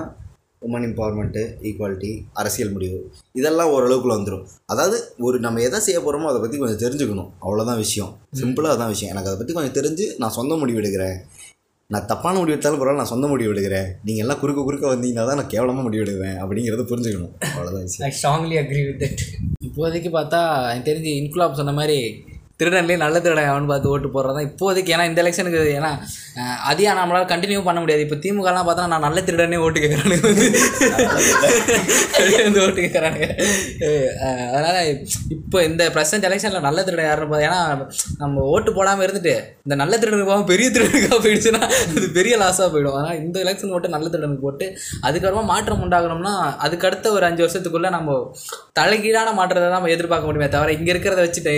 உமன் எம்பவர்மெண்ட்டு ஈக்குவாலிட்டி அரசியல் முடிவு. இதெல்லாம் ஓரளவுக்குள்ள வந்துடும் அதாவது ஒரு நம்ம எதை செய்ய போகிறோமோ அதை பற்றி கொஞ்சம் தெரிஞ்சுக்கணும். அவ்வளோதான் விஷயம். சிம்பிளாக அதான் விஷயம். எனக்கு அதை பற்றி கொஞ்சம் தெரிஞ்சு நான் சொந்த முடிவு எடுக்கிறேன். நான் தப்பான முடிவு எடுத்தாலும் பரவாயில்ல நான் சொந்த முடிவு எடுக்கிறேன். நீங்கள் எல்லாம் குறுக்க குறுக்க வந்தீங்கன்னா தான் நான் கேவலமாக முடிவு எடுவேன் அப்படிங்கிறத புரிஞ்சுக்கணும். அவ்வளோதான் I strongly agree with that இப்போதைக்கு பார்த்தா எனக்கு தெரிஞ்சு இன்குலாப் சொன்ன மாதிரி திருடன்லேயே நல்ல திருடன் அவன் பார்த்து ஓட்டு போடுறது தான் இப்போதைக்கு ஏன்னா இந்த எலெக்ஷனுக்கு ஏன்னா அஹ், அதையா நம்மளால கண்டினியூ பண்ண முடியாது? இப்போ திமுகலாம் பார்த்தா நான் நல்ல திருடனே ஓட்டு கேட்குறானுங்க வந்து ஓட்டு கேட்குறானுங்க அதனால் இப்போ இந்த ப்ரெசன்ட் எலெக்ஷனில் நல்ல திருடன் யாருன்னு பார்த்தா ஏன்னா நம்ம ஓட்டு போடாமல் இருந்துட்டு இந்த நல்ல திருடனுக்கு போகாமல் பெரிய திருடனுக்காக போயிடுச்சுன்னா அது பெரிய லாஸாக போயிடும். அதனால் இந்த எலெக்ஷன் ஓட்டு நல்ல திருடனுக்கு போட்டு அதுக்கப்புறமா மாற்றம் உண்டாகணும்னா அதுக்கு அடுத்த ஒரு அஞ்சு வருஷத்துக்குள்ளே நம்ம தலைகீழான மாற்றத்தை தான் நம்ம எதிர்பார்க்க முடியுமே தவிர இங்கே இருக்கிறத வச்சுட்டு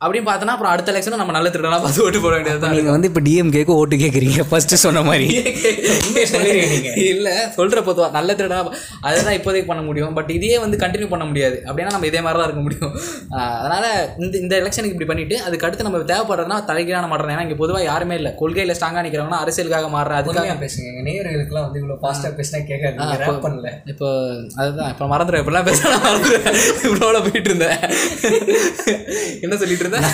அப்படின்னு பார்த்தோன்னா அப்புறம் அடுத்த எலெக்ஷனும் நம்ம நல்ல திருடனா பார்த்து ஓட்டு போட வேண்டியது தான். நீங்கள் வந்து இப்போ டிஎம்கேக்கு ஓட்டு கேட்குறீங்க ஃபஸ்ட்டு சொன்ன மாதிரி. இல்ல சொல்ற பொதுவா நல்ல திருடா அதுதான் இப்போதைக்கு பண்ண முடியும். பட் இதையே வந்து கண்டினியூ பண்ண முடியாது. அப்படின்னா நம்ம இதே மாதிரி தான் இருக்க முடியும். அதனால இந்த இந்த எலெக்ஷனுக்கு இப்படி பண்ணிட்டு அதுக்கு அடுத்து நம்ம தேவைப்படுறதுனா தலைகீழான மாற்றம். ஏன்னா இங்க பொதுவா யாருமே இல்லை. கொள்கையில ஸ்ட்ராங்கா நிக்கிறவங்கன்னா அரசியலுக்காக மாறுற அதுக்காக பேசுங்க. எங்கள் நேயர்களுக்குலாம் வந்து இவ்வளோ ஃபாஸ்ட்டாக பேசினா கேட்காது. பண்ணல. இப்போ அதுதான். இப்போ மறந்துடுவேன். இப்படிலாம் பேச மறந்துடுவேன். இவ்வளோ போயிட்டு இருந்தேன். என்ன சொல்லிட்டு இருந்தேன்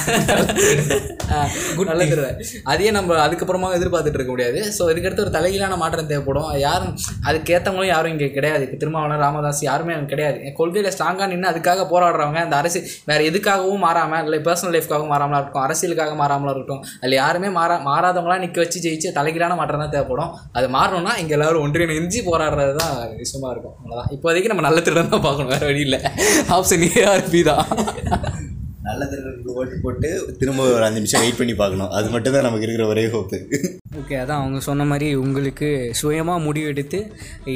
நல்ல தருவேன் அதையே நம்ம அதுக்கப்புறமா எதிர்பார்த்துட்டு இருக்க முடியாது. ஸோ இதுக்கடுத்து ஒரு தலைகீழான மாற்றம் தேவைப்படும். யாரும் அதுக்கேற்றவங்களும் யாரும் இங்கே கிடையாது. இப்போ திருமாவளவன் ராமதாஸ் யாருமே அங்க கிடையாது. என் கொள்கையில் ஸ்ட்ராங்காக நின்று அதுக்காக போராடுறவங்க அந்த அரசு வேறு எதுக்காகவும் மாறாமல் இல்லை பர்சனல் லைஃப்காகவும் மாறாமலாம் இருக்கட்டும் அரசியலுக்காக மாறாமலாம் இருக்கட்டும் அதில் யாருமே மாறா மாறாதவங்களாம் நிற்க வச்சு ஜெயிச்சு தலைகீழான மாற்றம் தான் தேவைப்படும். அது மாறணும்னா இங்கே எல்லாரும் ஒன்றிணைஞ்சு போராடுறது தான் விஷயமா இருக்கும். அவ்வளோதான் இப்போதைக்கு நம்ம நல்ல திருடன் தான் பார்க்கணும். வேறு வழி இல்லை. ஆப்ஷன் ஏஆர்பி தான். நல்ல ஓட்டு போட்டு திரும்ப ஒரு அஞ்சு நிமிஷம் வெயிட் பண்ணி பார்க்கணும். அது மட்டும் தான் நமக்கு இருக்கிற ஒரே ஹோப்பு ஓகே அதான் அவங்க சொன்ன மாதிரி உங்களுக்கு சுயமாக முடிவெடுத்து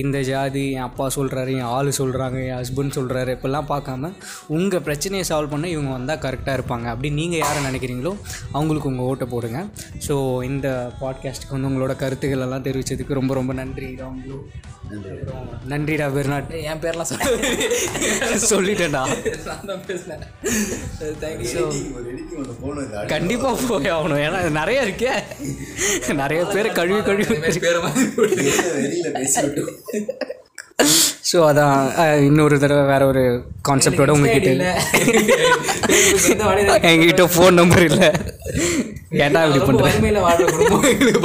இந்த ஜாதி என் அப்பா சொல்கிறாரு என் ஆள் சொல்கிறாங்க என் ஹஸ்பண்ட் சொல்கிறாரு இப்படிலாம் பார்க்காம உங்கள் பிரச்சனையை சால்வ் பண்ண இவங்க வந்தால் கரெக்டாக இருப்பாங்க. அப்படி நீங்கள் யாரை நினைக்கிறீங்களோ அவங்களுக்கு உங்கள் ஓட்டை போடுங்க. ஸோ இந்த பாட்காஸ்ட்டுக்கு வந்து உங்களோட கருத்துக்கள் எல்லாம் தெரிவித்ததுக்கு ரொம்ப ரொம்ப நன்றி. அவங்களும் நன்றிடா பெர்னாட் என் பேர்லாம் சொல்ல சொல்லிட்டேன்டா. கண்டிப்பாக போய் ஆகணும். ஏன்னா நிறைய இருக்கே. நிறைய பேர் கழுவி கழுவி ஸோ அதான் இன்னொரு தடவை வேற ஒரு கான்செப்டோட உங்ககிட்ட இல்ல. எங்ககிட்ட ஃபோன் நம்பர் இல்லை. ஏன்டா இப்படி பண்ணுறேன்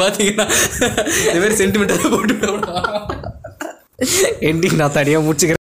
பாத்தீங்கன்னா இந்த மாதிரி சென்டிமெண்டா போட்டு. எண்டிங் நான் தனியாக முடிச்சுக்கிறேன்.